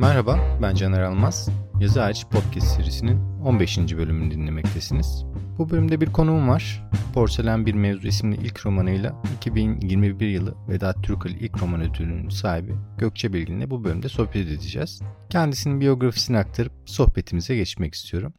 Merhaba, ben Caner Almaz. Yazı Ağaç Podcast serisinin 15. bölümünü dinlemektesiniz. Bu bölümde bir konuğum var. Porselen Bir Mevzu isimli ilk romanıyla 2021 yılı Vedat Türkal ilk roman ödülünün sahibi Gökçe Bilgin'le bu bölümde sohbet edeceğiz. Kendisinin biyografisini aktarıp sohbetimize geçmek istiyorum.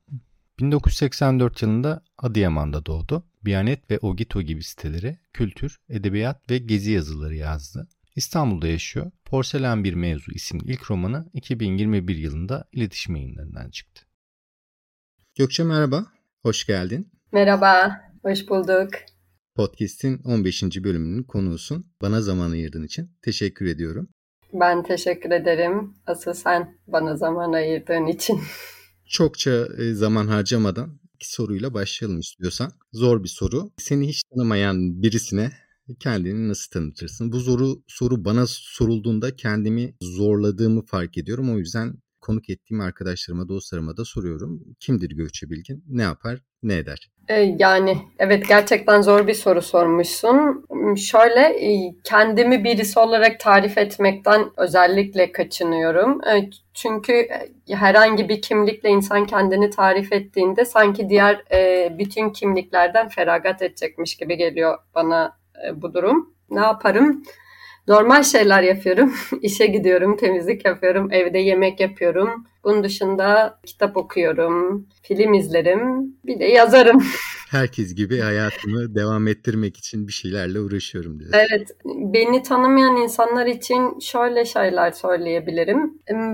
1984 yılında Adıyaman'da doğdu. Biyanet ve Ogito gibi sitelere kültür, edebiyat ve gezi yazıları yazdı. İstanbul'da yaşıyor. Porselen Bir Mevzu isimli ilk romanı 2021 yılında iletişim yayınlarından çıktı. Gökçe merhaba, hoş geldin. Merhaba, hoş bulduk. Podcast'in 15. bölümünün konuğusun. Bana zaman ayırdığın için teşekkür ediyorum. Ben teşekkür ederim. Asıl sen bana zaman ayırdığın için. Çokça e, zaman harcamadan iki soruyla başlayalım istiyorsan. Zor bir soru. Seni hiç tanımayan birisine kendini nasıl tanıtırsın? Bu soru soru bana sorulduğunda kendimi zorladığımı fark ediyorum. O yüzden konuk ettiğim arkadaşlarıma, dostlarıma da soruyorum. Kimdir Gökçe Bilgin? Ne yapar? Ne eder? Ee, yani evet gerçekten zor bir soru sormuşsun. Şöyle e, kendimi birisi olarak tarif etmekten özellikle kaçınıyorum. E, çünkü e, herhangi bir kimlikle insan kendini tarif ettiğinde sanki diğer bütün kimliklerden feragat edecekmiş gibi geliyor bana bu durum. Ne yaparım? Normal şeyler yapıyorum. İşe gidiyorum, temizlik yapıyorum, evde yemek yapıyorum. Bunun dışında kitap okuyorum, film izlerim, bir de yazarım. Herkes gibi hayatımı devam ettirmek için bir şeylerle uğraşıyorum diyorsun. Evet, beni tanımayan insanlar için şöyle şeyler söyleyebilirim.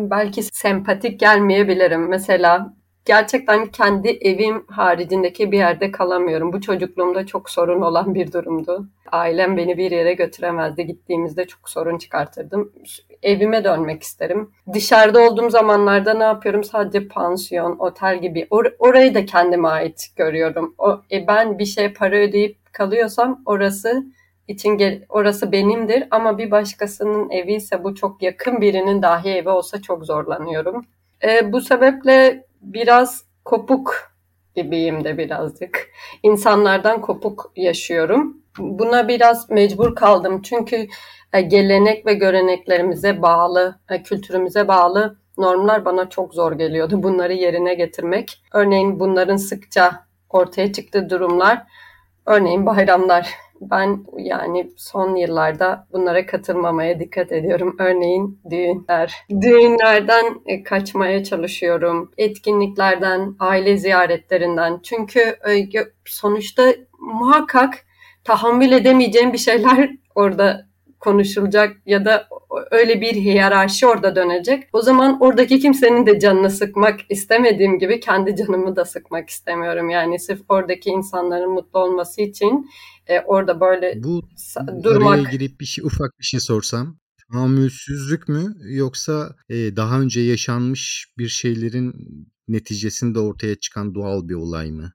Belki sempatik gelmeyebilirim. Mesela gerçekten kendi evim haricindeki bir yerde kalamıyorum. Bu çocukluğumda çok sorun olan bir durumdu. Ailem beni bir yere götüremezdi. Gittiğimizde çok sorun çıkartırdım. Evime dönmek isterim. Dışarıda olduğum zamanlarda ne yapıyorum? Sadece pansiyon, otel gibi. Or- orayı da kendime ait görüyorum. O, e, ben bir şey para ödeyip kalıyorsam orası için gel- orası benimdir ama bir başkasının evi ise bu çok yakın birinin dahi evi olsa çok zorlanıyorum. E, bu sebeple biraz kopuk gibiyim de birazcık. İnsanlardan kopuk yaşıyorum. Buna biraz mecbur kaldım çünkü e, gelenek ve göreneklerimize bağlı, e, kültürümüze bağlı normlar bana çok zor geliyordu. Bunları yerine getirmek. Örneğin bunların sıkça ortaya çıktığı durumlar, örneğin bayramlar ben yani son yıllarda bunlara katılmamaya dikkat ediyorum. Örneğin düğünler. Düğünlerden e, kaçmaya çalışıyorum. Etkinliklerden, aile ziyaretlerinden. Çünkü e, sonuçta muhakkak tahammül edemeyeceğim bir şeyler orada konuşulacak ya da öyle bir hiyerarşi orada dönecek. O zaman oradaki kimsenin de canını sıkmak istemediğim gibi kendi canımı da sıkmak istemiyorum. Yani sırf oradaki insanların mutlu olması için e, orada böyle Bu durmak. araya girip bir şey ufak bir şey sorsam tahammülsüzlük mü yoksa e, daha önce yaşanmış bir şeylerin neticesinde ortaya çıkan doğal bir olay mı?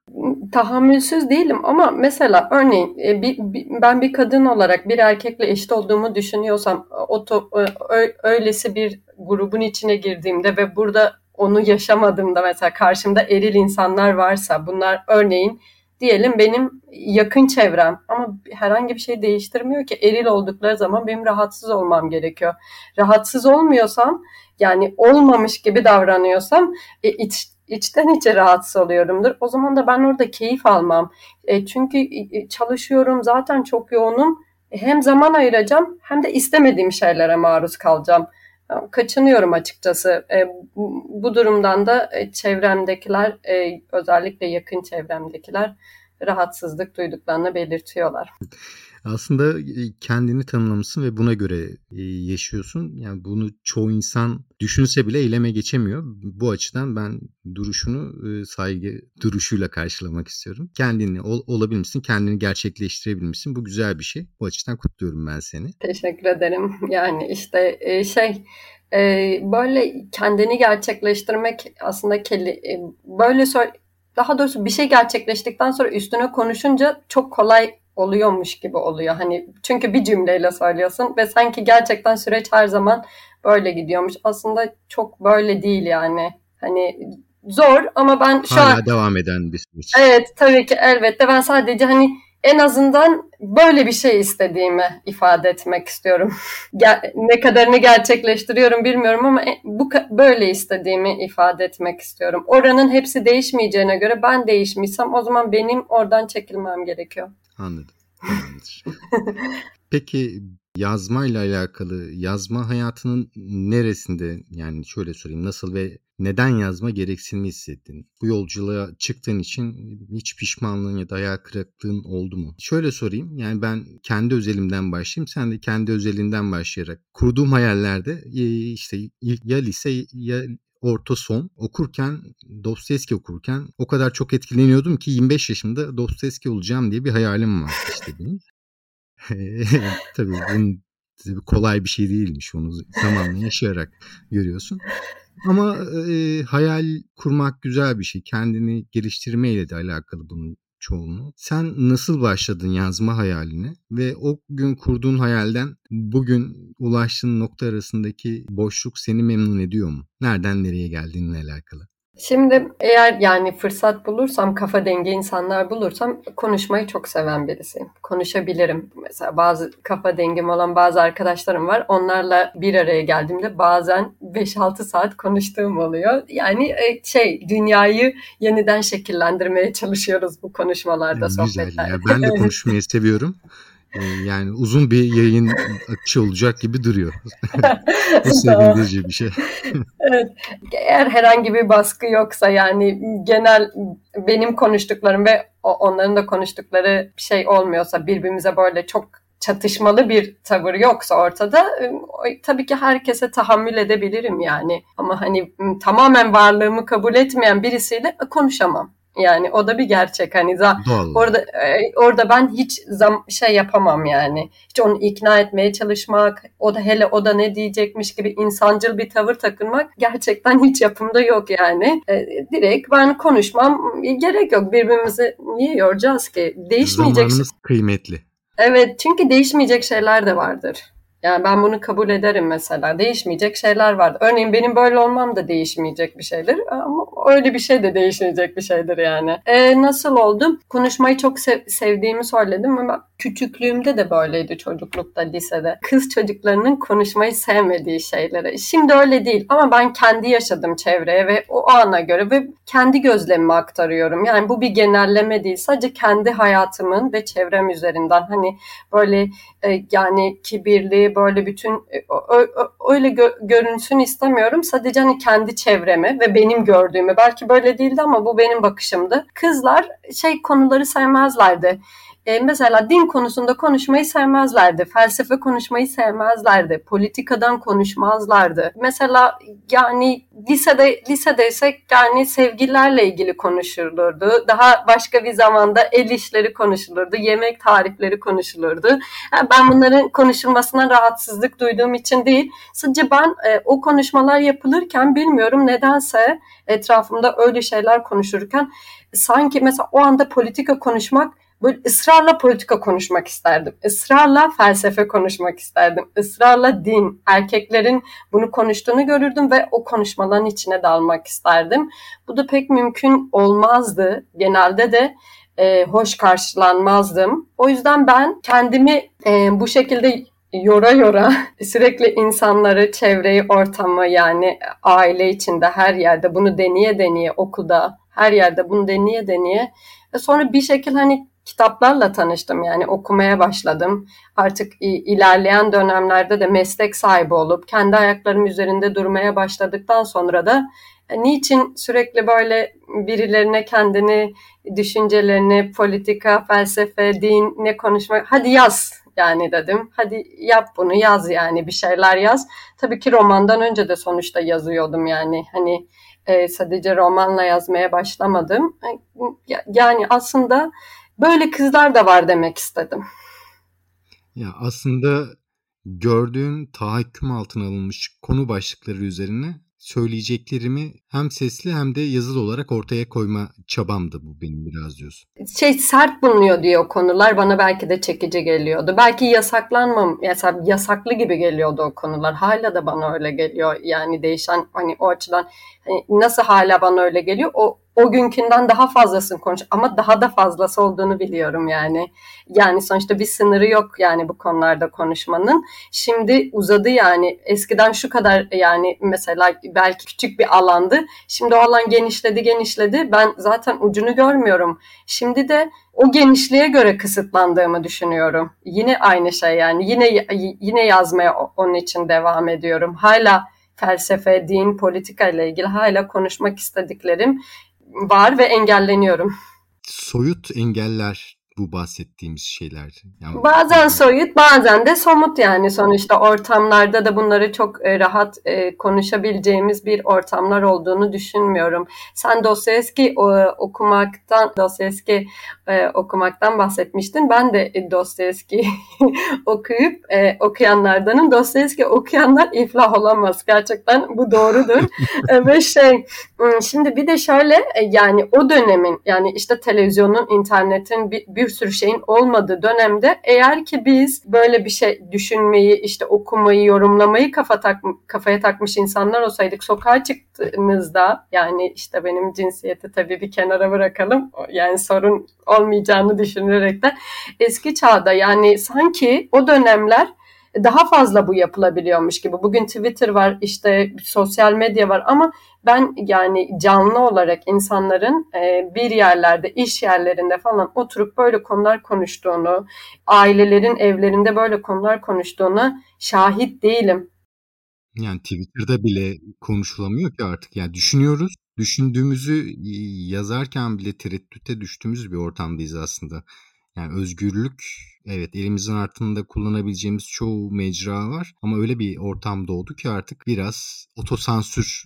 tahammülsüz değilim ama mesela örneğin e, bir, bir, ben bir kadın olarak bir erkekle eşit olduğumu düşünüyorsam o to, ö, öylesi bir grubun içine girdiğimde ve burada onu yaşamadığımda mesela karşımda eril insanlar varsa bunlar örneğin diyelim benim yakın çevrem ama herhangi bir şey değiştirmiyor ki eril oldukları zaman benim rahatsız olmam gerekiyor. Rahatsız olmuyorsam yani olmamış gibi davranıyorsam e, iç, içten içe rahatsız oluyorumdur. O zaman da ben orada keyif almam. E, çünkü e, çalışıyorum zaten çok yoğunum. E, hem zaman ayıracağım hem de istemediğim şeylere maruz kalacağım. Kaçınıyorum açıkçası. E, bu, bu durumdan da e, çevremdekiler e, özellikle yakın çevremdekiler rahatsızlık duyduklarını belirtiyorlar. Aslında kendini tanımlamışsın ve buna göre yaşıyorsun. Yani bunu çoğu insan düşünse bile eyleme geçemiyor. Bu açıdan ben duruşunu saygı duruşuyla karşılamak istiyorum. Kendini ol, olabilmişsin, kendini gerçekleştirebilmişsin. Bu güzel bir şey. Bu açıdan kutluyorum ben seni. Teşekkür ederim. Yani işte şey böyle kendini gerçekleştirmek aslında kelli böyle daha doğrusu bir şey gerçekleştikten sonra üstüne konuşunca çok kolay oluyormuş gibi oluyor. Hani çünkü bir cümleyle söylüyorsun ve sanki gerçekten süreç her zaman böyle gidiyormuş. Aslında çok böyle değil yani. Hani zor ama ben şu Hala an... devam eden bir süreç. Evet tabii ki elbette. Ben sadece hani en azından böyle bir şey istediğimi ifade etmek istiyorum. ne kadarını gerçekleştiriyorum bilmiyorum ama e, bu böyle istediğimi ifade etmek istiyorum. Oranın hepsi değişmeyeceğine göre ben değişmişsem o zaman benim oradan çekilmem gerekiyor. Anladım. Peki yazma ile alakalı yazma hayatının neresinde yani şöyle sorayım nasıl ve neden yazma gereksinimi hissettin? Bu yolculuğa çıktığın için hiç pişmanlığın ya da hayal kırıklığın oldu mu? Şöyle sorayım yani ben kendi özelimden başlayayım sen de kendi özelinden başlayarak kurduğum hayallerde işte ya lise ya orta son okurken Dostoyevski okurken o kadar çok etkileniyordum ki 25 yaşında Dostoyevski olacağım diye bir hayalim var işte benim. Tabii bunun kolay bir şey değilmiş onu zamanla yaşayarak görüyorsun. Ama e, hayal kurmak güzel bir şey. Kendini geliştirmeyle de alakalı bunun çoğunluğu. Sen nasıl başladın yazma hayaline ve o gün kurduğun hayalden bugün ulaştığın nokta arasındaki boşluk seni memnun ediyor mu? Nereden nereye geldiğinle alakalı. Şimdi eğer yani fırsat bulursam, kafa dengi insanlar bulursam konuşmayı çok seven birisiyim. Konuşabilirim. Mesela bazı kafa dengim olan bazı arkadaşlarım var. Onlarla bir araya geldiğimde bazen 5-6 saat konuştuğum oluyor. Yani e, şey dünyayı yeniden şekillendirmeye çalışıyoruz bu konuşmalarda, Güzel sohbetler. Ya. Ben de konuşmayı seviyorum. Ee, yani uzun bir yayın akışı olacak gibi duruyor. Bu sevindirici bir şey. evet. Eğer herhangi bir baskı yoksa yani genel benim konuştuklarım ve onların da konuştukları bir şey olmuyorsa birbirimize böyle çok çatışmalı bir tavır yoksa ortada tabii ki herkese tahammül edebilirim yani. Ama hani tamamen varlığımı kabul etmeyen birisiyle konuşamam. Yani o da bir gerçek. Hani za orada e, orada ben hiç zam şey yapamam yani. Hiç onu ikna etmeye çalışmak, o da hele o da ne diyecekmiş gibi insancıl bir tavır takınmak gerçekten hiç yapımda yok yani. E, direkt ben konuşmam gerek yok. Birbirimizi niye yoracağız ki? Değişmeyecek. Zamanımız kıymetli. Evet, çünkü değişmeyecek şeyler de vardır. Yani ben bunu kabul ederim mesela. Değişmeyecek şeyler var. Örneğin benim böyle olmam da değişmeyecek bir şeydir. Ama öyle bir şey de değişmeyecek bir şeydir yani. E, nasıl oldu? Konuşmayı çok sev- sevdiğimi söyledim ama küçüklüğümde de böyleydi çocuklukta, lisede. Kız çocuklarının konuşmayı sevmediği şeylere. Şimdi öyle değil ama ben kendi yaşadım çevreye ve o ana göre ve kendi gözlemimi aktarıyorum. Yani bu bir genelleme değil. Sadece kendi hayatımın ve çevrem üzerinden hani böyle e, yani kibirli böyle bütün e, öyle gö- görünsün istemiyorum. Sadece hani kendi çevremi ve benim gördüğümü belki böyle değildi ama bu benim bakışımdı. Kızlar şey konuları sevmezlerdi e, mesela din konusunda konuşmayı sevmezlerdi. Felsefe konuşmayı sevmezlerdi. Politikadan konuşmazlardı. Mesela yani lisede lisedeysek yani sevgililerle ilgili konuşulurdu. Daha başka bir zamanda el işleri konuşulurdu. Yemek tarifleri konuşulurdu. Yani ben bunların konuşulmasına rahatsızlık duyduğum için değil. Sadece ben e, o konuşmalar yapılırken bilmiyorum nedense etrafımda öyle şeyler konuşurken sanki mesela o anda politika konuşmak böyle ısrarla politika konuşmak isterdim. Israrla felsefe konuşmak isterdim. Israrla din, erkeklerin bunu konuştuğunu görürdüm ve o konuşmaların içine dalmak isterdim. Bu da pek mümkün olmazdı. Genelde de e, hoş karşılanmazdım. O yüzden ben kendimi e, bu şekilde yora yora sürekli insanları, çevreyi, ortamı yani aile içinde her yerde bunu deneye deneye okulda her yerde bunu deneye deneye ve sonra bir şekilde hani kitaplarla tanıştım yani okumaya başladım. Artık ilerleyen dönemlerde de meslek sahibi olup kendi ayaklarım üzerinde durmaya başladıktan sonra da e, niçin sürekli böyle birilerine kendini, düşüncelerini, politika, felsefe, din ne konuşmak, hadi yaz yani dedim. Hadi yap bunu yaz yani bir şeyler yaz. Tabii ki romandan önce de sonuçta yazıyordum yani hani e, sadece romanla yazmaya başlamadım. E, yani aslında böyle kızlar da var demek istedim. Ya aslında gördüğün tahakküm altına alınmış konu başlıkları üzerine söyleyeceklerimi hem sesli hem de yazılı olarak ortaya koyma çabamdı bu benim biraz diyorsun. Şey sert bulunuyor diyor konular bana belki de çekici geliyordu. Belki yasaklanmam yasaklı gibi geliyordu o konular. Hala da bana öyle geliyor. Yani değişen hani o açıdan hani nasıl hala bana öyle geliyor? O o günkünden daha fazlasını konuş ama daha da fazlası olduğunu biliyorum yani. Yani sonuçta bir sınırı yok yani bu konularda konuşmanın. Şimdi uzadı yani. Eskiden şu kadar yani mesela belki küçük bir alandı. Şimdi o alan genişledi genişledi. Ben zaten ucunu görmüyorum. Şimdi de o genişliğe göre kısıtlandığımı düşünüyorum. Yine aynı şey yani. Yine yine yazmaya onun için devam ediyorum. Hala felsefe, din, politika ile ilgili hala konuşmak istediklerim var ve engelleniyorum. Soyut engeller bu bahsettiğimiz şeyler. Yani bazen soyut bazen de somut yani sonuçta ortamlarda da bunları çok e, rahat e, konuşabileceğimiz bir ortamlar olduğunu düşünmüyorum. Sen Dostoyevski okumaktan Dostoyevski e, okumaktan bahsetmiştin. Ben de Dostoyevski okuyup okuyanlardanım. Dostoyevski okuyanlar iflah olamaz. Gerçekten bu doğrudur. Ve şey şimdi bir de şöyle yani o dönemin yani işte televizyonun, internetin bir, bir sürü şeyin olmadığı dönemde eğer ki biz böyle bir şey düşünmeyi, işte okumayı, yorumlamayı kafa tak, kafaya takmış insanlar olsaydık sokağa çıktığımızda yani işte benim cinsiyeti tabii bir kenara bırakalım. Yani sorun olmayacağını düşünerek de eski çağda yani sanki o dönemler daha fazla bu yapılabiliyormuş gibi. Bugün Twitter var, işte sosyal medya var ama ben yani canlı olarak insanların e, bir yerlerde, iş yerlerinde falan oturup böyle konular konuştuğunu, ailelerin evlerinde böyle konular konuştuğunu şahit değilim. Yani Twitter'da bile konuşulamıyor ki artık. Yani düşünüyoruz, düşündüğümüzü yazarken bile tereddüte düştüğümüz bir ortamdayız aslında. Yani özgürlük evet elimizin altında kullanabileceğimiz çoğu mecra var ama öyle bir ortam doğdu ki artık biraz otosansür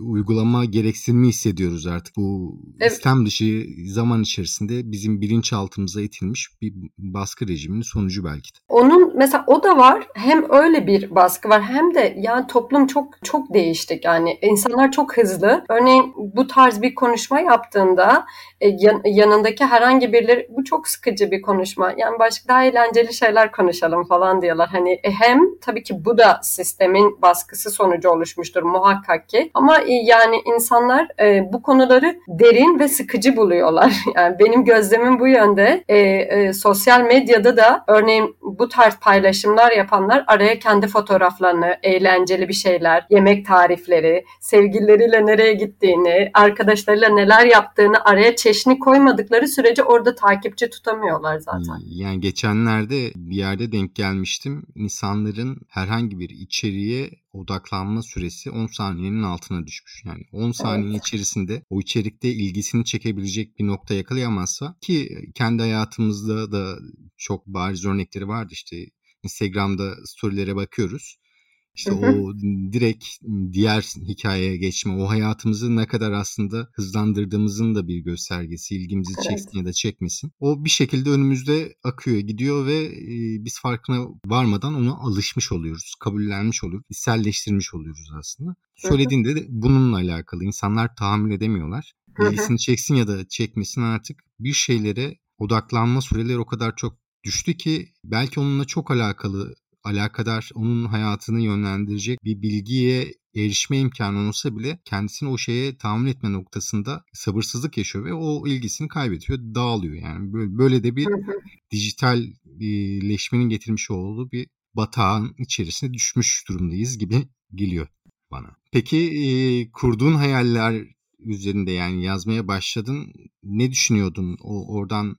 uygulama gereksinimi hissediyoruz artık. Bu evet. istem dışı zaman içerisinde bizim bilinçaltımıza itilmiş bir baskı rejiminin sonucu belki de. Onun mesela o da var. Hem öyle bir baskı var hem de yani toplum çok çok değiştik. Yani insanlar çok hızlı. Örneğin bu tarz bir konuşma yaptığında e, yanındaki herhangi birileri bu çok sıkıcı bir konuşma. Yani başka daha eğlenceli şeyler konuşalım falan diyorlar. Hani e, hem tabii ki bu da sistemin baskısı sonucu oluşmuştur muhakkak ki. Ama e, yani insanlar e, bu konuları derin ve sıkıcı buluyorlar. Yani benim gözlemim bu yönde. E, e, sosyal medyada da örneğin bu tarz paylaşımlar yapanlar araya kendi fotoğraflarını, eğlenceli bir şeyler, yemek tarifleri, sevgilileriyle nereye gittiğini, arkadaşlarıyla neler yaptığını araya çeşni koymadıkları sürece orada takipçi tutamıyorlar zaten. Yani geç geçenlerde bir yerde denk gelmiştim. İnsanların herhangi bir içeriğe odaklanma süresi 10 saniyenin altına düşmüş. Yani 10 saniye evet. içerisinde o içerikte ilgisini çekebilecek bir nokta yakalayamazsa ki kendi hayatımızda da çok bariz örnekleri vardı işte Instagram'da storylere bakıyoruz. İşte hı hı. o direkt diğer hikayeye geçme, o hayatımızı ne kadar aslında hızlandırdığımızın da bir göstergesi. İlgimizi evet. çeksin ya da çekmesin. O bir şekilde önümüzde akıyor, gidiyor ve e, biz farkına varmadan ona alışmış oluyoruz, kabullenmiş oluyoruz, içselleştirmiş oluyoruz aslında. Söylediğinde de bununla alakalı. İnsanlar tahammül edemiyorlar. İlgisini çeksin ya da çekmesin artık bir şeylere odaklanma süreleri o kadar çok düştü ki belki onunla çok alakalı alakadar onun hayatını yönlendirecek bir bilgiye erişme imkanı olsa bile kendisini o şeye tahammül etme noktasında sabırsızlık yaşıyor ve o ilgisini kaybediyor, dağılıyor. Yani böyle, böyle de bir dijitalleşmenin getirmiş olduğu bir batağın içerisine düşmüş durumdayız gibi geliyor bana. Peki e, kurduğun hayaller üzerinde yani yazmaya başladın. Ne düşünüyordun? O oradan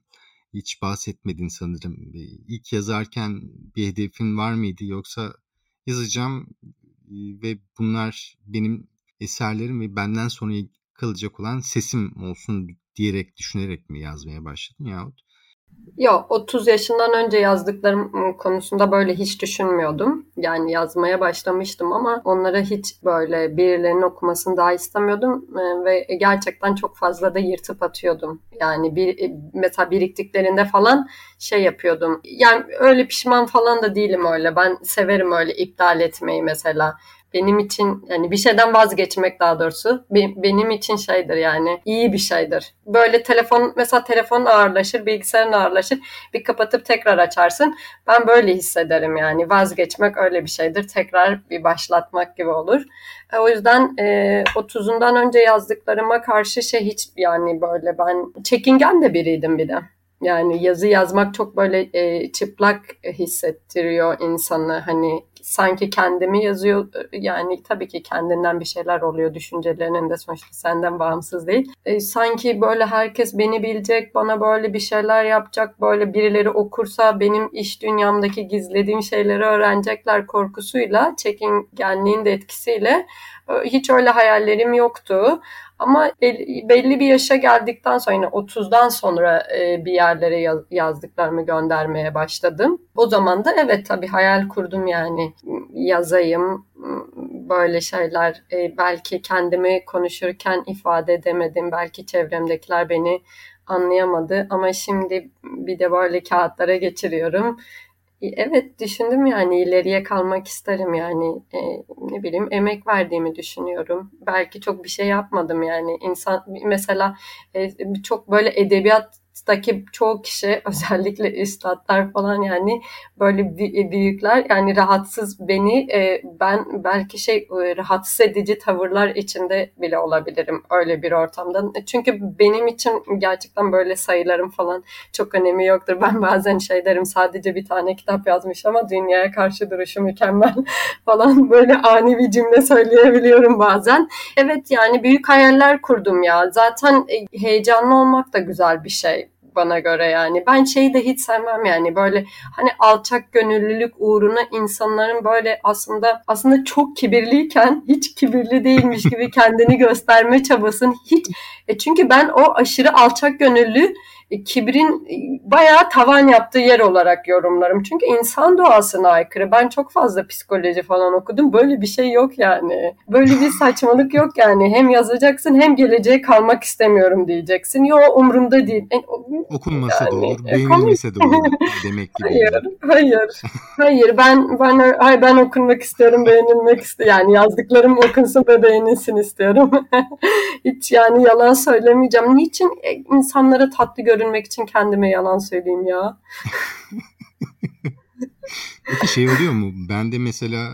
hiç bahsetmedin sanırım. İlk yazarken bir hedefin var mıydı yoksa yazacağım ve bunlar benim eserlerim ve benden sonra kalacak olan sesim olsun diyerek düşünerek mi yazmaya başladın yahut Yok 30 yaşından önce yazdıklarım konusunda böyle hiç düşünmüyordum. Yani yazmaya başlamıştım ama onlara hiç böyle birilerinin okumasını daha istemiyordum ve gerçekten çok fazla da yırtıp atıyordum. Yani bir mesela biriktiklerinde falan şey yapıyordum. Yani öyle pişman falan da değilim öyle. Ben severim öyle iptal etmeyi mesela benim için yani bir şeyden vazgeçmek daha doğrusu benim için şeydir yani iyi bir şeydir. Böyle telefon mesela telefon ağırlaşır, bilgisayarın ağırlaşır. Bir kapatıp tekrar açarsın. Ben böyle hissederim yani. Vazgeçmek öyle bir şeydir. Tekrar bir başlatmak gibi olur. E, o yüzden e, 30'undan önce yazdıklarıma karşı şey hiç yani böyle ben çekingen de biriydim bir de. Yani yazı yazmak çok böyle e, çıplak hissettiriyor insanı. Hani sanki kendimi yazıyor yani tabii ki kendinden bir şeyler oluyor düşüncelerinin de sonuçta senden bağımsız değil. E, sanki böyle herkes beni bilecek, bana böyle bir şeyler yapacak, böyle birileri okursa benim iş dünyamdaki gizlediğim şeyleri öğrenecekler korkusuyla, çekingenliğin de etkisiyle e, hiç öyle hayallerim yoktu. Ama belli bir yaşa geldikten sonra yine 30'dan sonra e, bir yerlere yazdıklarımı göndermeye başladım. O zaman da evet tabii hayal kurdum yani. Yazayım böyle şeyler e, belki kendimi konuşurken ifade edemedim belki çevremdekiler beni anlayamadı. Ama şimdi bir de böyle kağıtlara geçiriyorum Evet düşündüm yani ileriye kalmak isterim yani e, ne bileyim emek verdiğimi düşünüyorum. Belki çok bir şey yapmadım yani insan mesela e, çok böyle edebiyat Daki çoğu kişi özellikle üstadlar falan yani böyle büyükler yani rahatsız beni e, ben belki şey e, rahatsız edici tavırlar içinde bile olabilirim öyle bir ortamda. Çünkü benim için gerçekten böyle sayılarım falan çok önemi yoktur. Ben bazen şey derim sadece bir tane kitap yazmış ama dünyaya karşı duruşu mükemmel falan böyle ani bir cümle söyleyebiliyorum bazen. Evet yani büyük hayaller kurdum ya. Zaten e, heyecanlı olmak da güzel bir şey bana göre yani. Ben şeyi de hiç sevmem yani böyle hani alçak gönüllülük uğruna insanların böyle aslında aslında çok kibirliyken hiç kibirli değilmiş gibi kendini gösterme çabasını hiç e çünkü ben o aşırı alçak gönüllü kibrin e, bayağı tavan yaptığı yer olarak yorumlarım. Çünkü insan doğasına aykırı. Ben çok fazla psikoloji falan okudum. Böyle bir şey yok yani. Böyle bir saçmalık yok yani. Hem yazacaksın hem geleceğe kalmak istemiyorum diyeceksin. Yo umurumda değil. E, Okunmasa yani, da olur, beğenilmese de olur demek gibi. Hayır, hayır. hayır ben ben hayır, ben okunmak istiyorum, beğenilmek istiyorum. Yani yazdıklarım okunsun ve beğenilsin istiyorum. Hiç yani yalan söylemeyeceğim. Niçin insanlara tatlı görün görünmek için kendime yalan söyleyeyim ya. Peki şey oluyor mu? Ben de mesela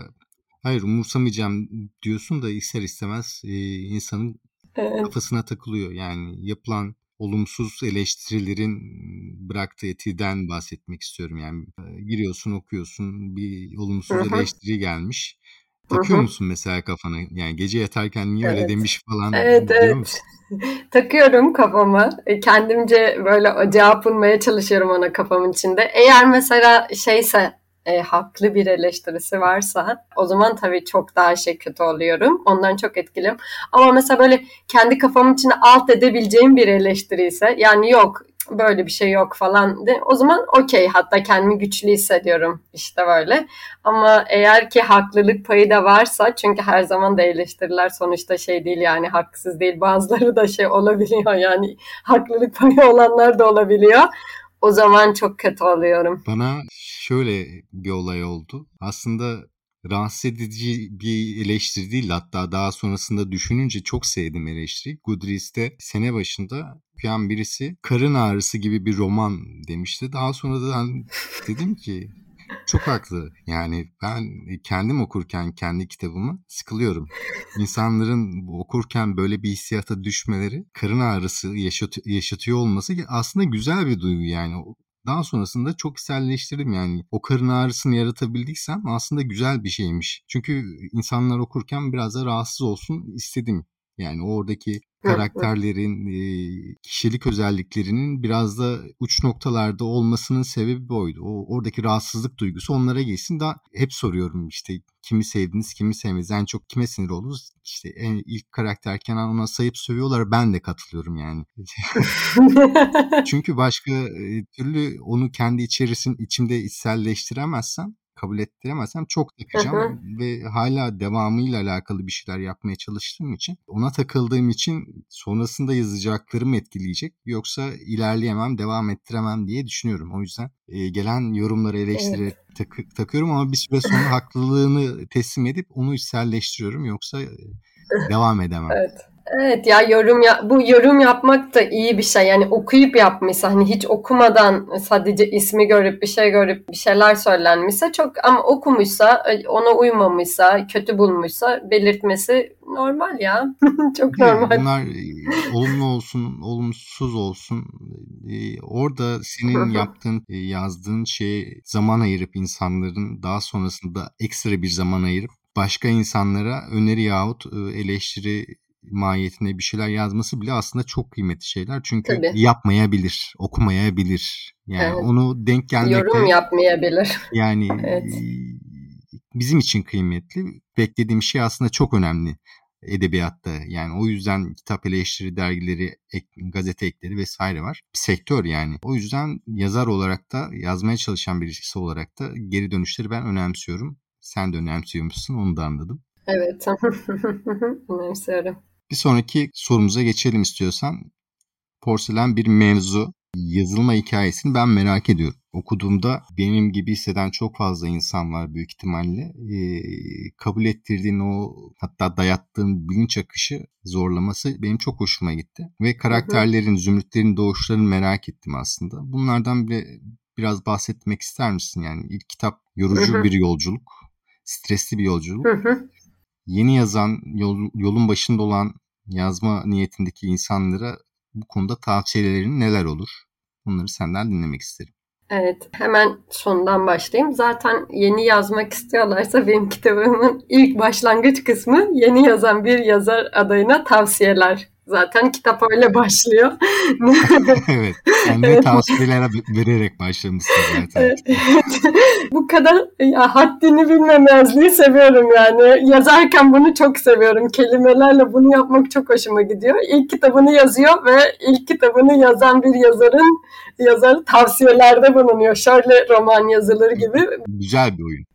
hayır umursamayacağım diyorsun da ister istemez e, insanın evet. kafasına takılıyor. Yani yapılan olumsuz eleştirilerin bıraktığı etiden bahsetmek istiyorum. Yani e, giriyorsun okuyorsun bir olumsuz Hı-hı. eleştiri gelmiş. Takıyor Hı-hı. musun mesela kafana? Yani gece yatarken niye evet. öyle demiş falan evet, diyor evet. musun? Takıyorum kafama. E, kendimce böyle cevap bulmaya çalışıyorum ona kafamın içinde. Eğer mesela şeyse e, haklı bir eleştirisi varsa o zaman tabii çok daha şey kötü oluyorum. Ondan çok etkiliyim. Ama mesela böyle kendi kafamın içine alt edebileceğim bir eleştiri ise yani yok böyle bir şey yok falan de o zaman okey hatta kendimi güçlü hissediyorum işte böyle ama eğer ki haklılık payı da varsa çünkü her zaman da eleştiriler sonuçta şey değil yani haksız değil bazıları da şey olabiliyor yani haklılık payı olanlar da olabiliyor o zaman çok kötü oluyorum. Bana şöyle bir olay oldu. Aslında rahatsız edici bir eleştiri değil. Hatta daha sonrasında düşününce çok sevdim eleştiri. Goodreads'te sene başında okuyan birisi karın ağrısı gibi bir roman demişti. Daha sonra da dedim ki çok haklı. Yani ben kendim okurken kendi kitabımı sıkılıyorum. İnsanların okurken böyle bir hissiyata düşmeleri, karın ağrısı yaşat yaşatıyor olması aslında güzel bir duygu yani. Daha sonrasında çok içselleştirdim yani. O karın ağrısını yaratabildiysem aslında güzel bir şeymiş. Çünkü insanlar okurken biraz da rahatsız olsun istedim. Yani oradaki karakterlerin, kişilik özelliklerinin biraz da uç noktalarda olmasının sebebi buydu. O oradaki rahatsızlık duygusu onlara geçsin. Daha hep soruyorum işte kimi sevdiniz, kimi sevmediniz, en çok kime sinir oldunuz? İşte en ilk karakter Kenan ona sayıp sövüyorlar. Ben de katılıyorum yani. Çünkü başka türlü onu kendi içerisin içimde içselleştiremezsem kabul ettiremezsem çok takacağım ve hala devamıyla alakalı bir şeyler yapmaya çalıştığım için ona takıldığım için sonrasında yazacaklarım etkileyecek. Yoksa ilerleyemem, devam ettiremem diye düşünüyorum. O yüzden e, gelen yorumları eleştirerek evet. tak- takıyorum ama bir süre sonra haklılığını teslim edip onu içselleştiriyorum. Yoksa e, devam edemem. Evet. Evet ya yorum ya bu yorum yapmak da iyi bir şey. Yani okuyup yapmışsa hani hiç okumadan sadece ismi görüp bir şey görüp bir şeyler söylenmişse çok ama okumuşsa ona uymamışsa kötü bulmuşsa belirtmesi normal ya. çok normal. Bunlar e, olumlu olsun, olumsuz olsun. E, orada senin yaptığın, e, yazdığın şeye zaman ayırıp insanların daha sonrasında ekstra bir zaman ayırıp başka insanlara öneri yahut eleştiri mahiyetinde bir şeyler yazması bile aslında çok kıymetli şeyler. Çünkü Tabii. yapmayabilir, okumayabilir. Yani evet. onu denk gelmekle... Yorum yapmayabilir. Yani evet. bizim için kıymetli. Beklediğim şey aslında çok önemli edebiyatta. Yani o yüzden kitap eleştiri dergileri, ek, gazete ekleri vesaire var. Bir sektör yani. O yüzden yazar olarak da yazmaya çalışan birisi olarak da geri dönüşleri ben önemsiyorum. Sen de önemsiyormuşsun onu da anladım. Evet. Önemsiyorum. Bir sonraki sorumuza geçelim istiyorsan. Porselen bir mevzu. Yazılma hikayesini ben merak ediyorum. Okuduğumda benim gibi hisseden çok fazla insan var büyük ihtimalle. Ee, kabul ettirdiğin o hatta dayattığın bilinç akışı zorlaması benim çok hoşuma gitti. Ve karakterlerin, zümrütlerin doğuşlarını merak ettim aslında. Bunlardan bile biraz bahsetmek ister misin? Yani ilk kitap yorucu bir yolculuk, stresli bir yolculuk. Yeni yazan, yol, yolun başında olan yazma niyetindeki insanlara bu konuda tavsiyelerin neler olur? Bunları senden dinlemek isterim. Evet, hemen sondan başlayayım. Zaten yeni yazmak istiyorlarsa benim kitabımın ilk başlangıç kısmı yeni yazan bir yazar adayına tavsiyeler Zaten kitap öyle başlıyor. evet. Yani evet. tavsiyeler vererek başlamışsın zaten. Evet. Bu kadar ya, haddini bilmemezliği seviyorum yani. Yazarken bunu çok seviyorum. Kelimelerle bunu yapmak çok hoşuma gidiyor. İlk kitabını yazıyor ve ilk kitabını yazan bir yazarın yazarı tavsiyelerde bulunuyor. Şöyle roman yazılır gibi. Güzel bir oyun.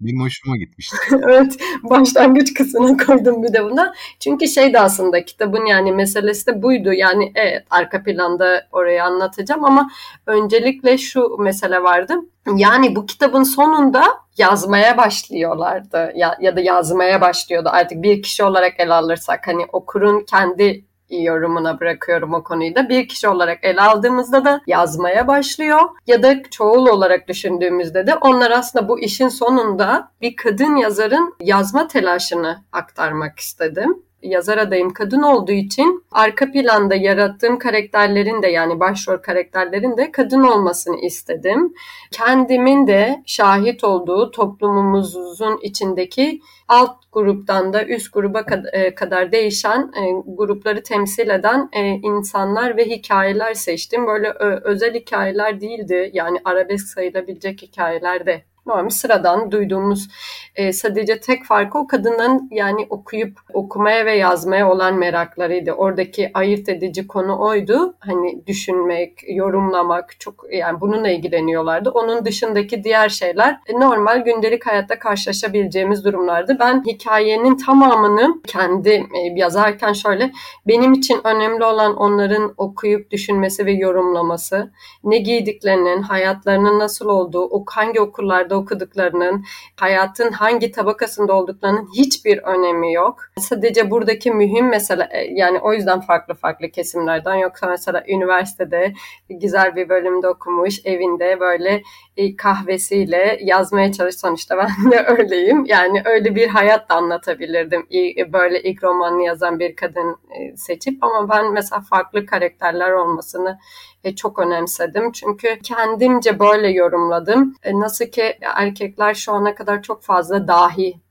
Benim hoşuma gitmişti. evet. Başlangıç kısmına koydum bir de buna. Çünkü şey de aslında kitabın yani meselesi de buydu. Yani evet arka planda orayı anlatacağım ama öncelikle şu mesele vardı. Yani bu kitabın sonunda yazmaya başlıyorlardı ya, ya da yazmaya başlıyordu artık bir kişi olarak ele alırsak hani okurun kendi yorumuna bırakıyorum o konuyu da. Bir kişi olarak ele aldığımızda da yazmaya başlıyor ya da çoğul olarak düşündüğümüzde de onlar aslında bu işin sonunda bir kadın yazarın yazma telaşını aktarmak istedim yazar adayım kadın olduğu için arka planda yarattığım karakterlerin de yani başrol karakterlerin de kadın olmasını istedim. Kendimin de şahit olduğu toplumumuzun içindeki alt gruptan da üst gruba e, kadar değişen e, grupları temsil eden e, insanlar ve hikayeler seçtim. Böyle özel hikayeler değildi. Yani arabesk sayılabilecek hikayeler de normal sıradan duyduğumuz e, sadece tek farkı o kadının yani okuyup okumaya ve yazmaya olan meraklarıydı. Oradaki ayırt edici konu oydu. Hani düşünmek, yorumlamak çok yani bununla ilgileniyorlardı. Onun dışındaki diğer şeyler e, normal gündelik hayatta karşılaşabileceğimiz durumlardı. Ben hikayenin tamamını kendi e, yazarken şöyle benim için önemli olan onların okuyup düşünmesi ve yorumlaması, ne giydiklerinin, hayatlarının nasıl olduğu, hangi okullarda nerede okuduklarının, hayatın hangi tabakasında olduklarının hiçbir önemi yok. Sadece buradaki mühim mesele yani o yüzden farklı farklı kesimlerden yoksa mesela üniversitede güzel bir bölümde okumuş, evinde böyle e, kahvesiyle yazmaya çalış sonuçta ben de öyleyim. Yani öyle bir hayat da anlatabilirdim. Böyle ilk romanını yazan bir kadın e, seçip ama ben mesela farklı karakterler olmasını e, çok önemsedim. Çünkü kendimce böyle yorumladım. Nasıl ki erkekler şu ana kadar çok fazla dahi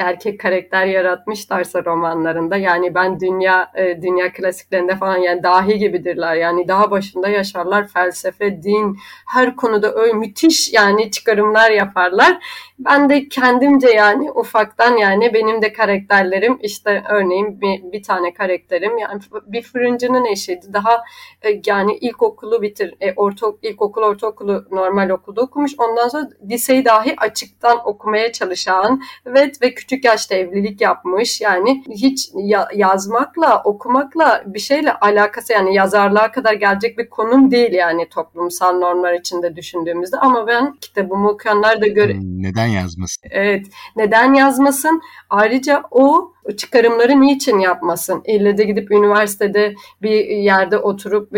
erkek karakter yaratmışlarsa romanlarında yani ben dünya e, dünya klasiklerinde falan yani dahi gibidirler. Yani daha başında yaşarlar felsefe, din her konuda öyle müthiş yani çıkarımlar yaparlar. Ben de kendimce yani ufaktan yani benim de karakterlerim işte örneğin bir, bir tane karakterim yani bir fırıncının eşiydi. Daha e, yani ilkokulu bitir, e, orta, ilkokul ortaokulu normal okulda okumuş. Ondan sonra liseyi dahi açıktan okumaya çalışan ve ve küçük yaşta evlilik yapmış. Yani hiç ya, yazmakla, okumakla bir şeyle alakası yani yazarlığa kadar gelecek bir konum değil yani toplumsal normlar içinde düşündüğümüzde. Ama ben kitabımı okuyanlar da göre... Hmm, neden yazmasın? Evet. Neden yazmasın? Ayrıca o çıkarımları niçin yapmasın? İlle de gidip üniversitede bir yerde oturup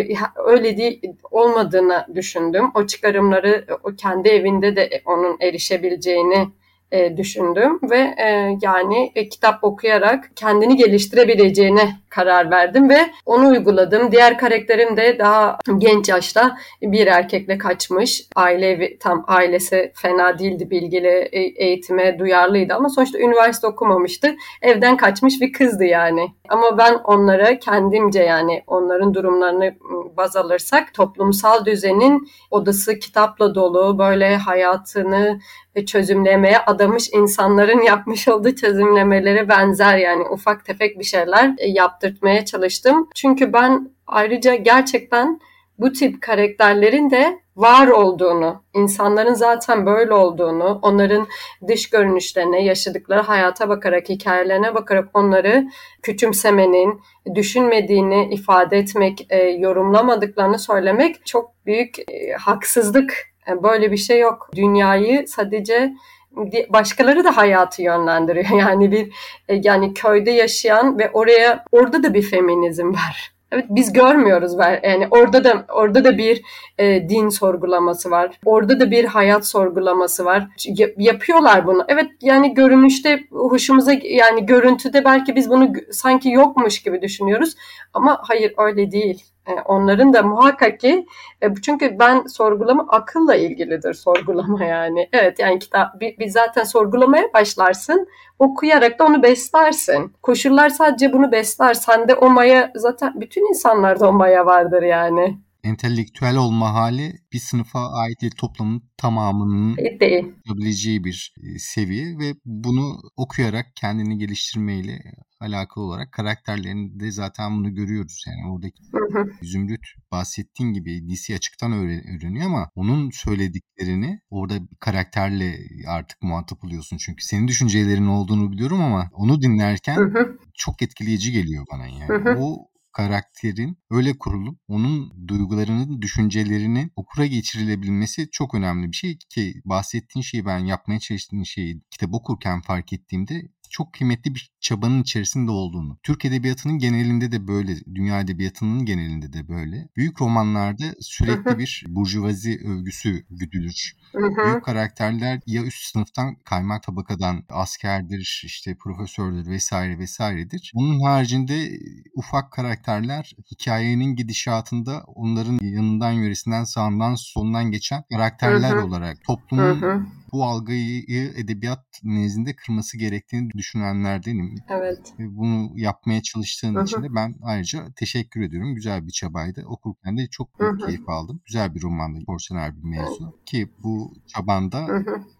öyle değil olmadığını düşündüm. O çıkarımları o kendi evinde de onun erişebileceğini e, düşündüm ve e, yani e, kitap okuyarak kendini geliştirebileceğine karar verdim ve onu uyguladım. Diğer karakterim de daha genç yaşta bir erkekle kaçmış. Aile tam ailesi fena değildi, bilgili, e, eğitime duyarlıydı ama sonuçta üniversite okumamıştı. Evden kaçmış bir kızdı yani. Ama ben onlara kendimce yani onların durumlarını baz alırsak toplumsal düzenin odası kitapla dolu böyle hayatını çözümlemeye adamış insanların yapmış olduğu çözümlemelere benzer yani ufak tefek bir şeyler e, yaptırtmaya çalıştım. Çünkü ben ayrıca gerçekten bu tip karakterlerin de var olduğunu, insanların zaten böyle olduğunu, onların dış görünüşlerine, yaşadıkları hayata bakarak, hikayelerine bakarak onları küçümsemenin, düşünmediğini ifade etmek, e, yorumlamadıklarını söylemek çok büyük e, haksızlık Böyle bir şey yok. Dünyayı sadece başkaları da hayatı yönlendiriyor. Yani bir e, yani köyde yaşayan ve oraya orada da bir feminizm var. Evet biz görmüyoruz yani orada da orada da bir e, din sorgulaması var. Orada da bir hayat sorgulaması var. yapıyorlar bunu. Evet yani görünüşte hoşumuza yani görüntüde belki biz bunu sanki yokmuş gibi düşünüyoruz ama hayır öyle değil. E, onların da muhakkak ki e, çünkü ben sorgulama akılla ilgilidir sorgulama yani. Evet yani kitap bir, bir zaten sorgulamaya başlarsın okuyarak da onu beslersin. Koşullar sadece bunu besler. Sende o maya zaten bütün insanlarda o maya vardır yani entelektüel olma hali bir sınıfa ait değil toplumun tamamının değil. yapabileceği bir e, seviye ve bunu okuyarak kendini geliştirmeyle alakalı olarak karakterlerinde zaten bunu görüyoruz. Yani oradaki Zümrüt bahsettiğin gibi DC açıktan öğreniyor ama onun söylediklerini orada karakterle artık muhatap oluyorsun. Çünkü senin düşüncelerin olduğunu biliyorum ama onu dinlerken çok etkileyici geliyor bana yani. O karakterin öyle kurulup onun duygularının, düşüncelerinin okura geçirilebilmesi çok önemli bir şey ki bahsettiğin şeyi ben yapmaya çalıştığım şeyi kitap okurken fark ettiğimde çok kıymetli bir çabanın içerisinde olduğunu. Türk edebiyatının genelinde de böyle, dünya edebiyatının genelinde de böyle. Büyük romanlarda sürekli bir burjuvazi övgüsü güdülür. Büyük karakterler ya üst sınıftan kaymak tabakadan askerdir, işte profesördür vesaire vesairedir. Bunun haricinde ufak karakterler hikayenin gidişatında onların yanından yöresinden sağından solundan geçen karakterler olarak toplumun bu algıyı edebiyat nezdinde kırması gerektiğini düşünenlerdenim. Evet. Bunu yapmaya çalıştığın için de ben ayrıca teşekkür ediyorum. Güzel bir çabaydı. Okurken de çok büyük keyif aldım. Güzel bir romandı. Porsiyonel bir mevzu. Ki bu çabanda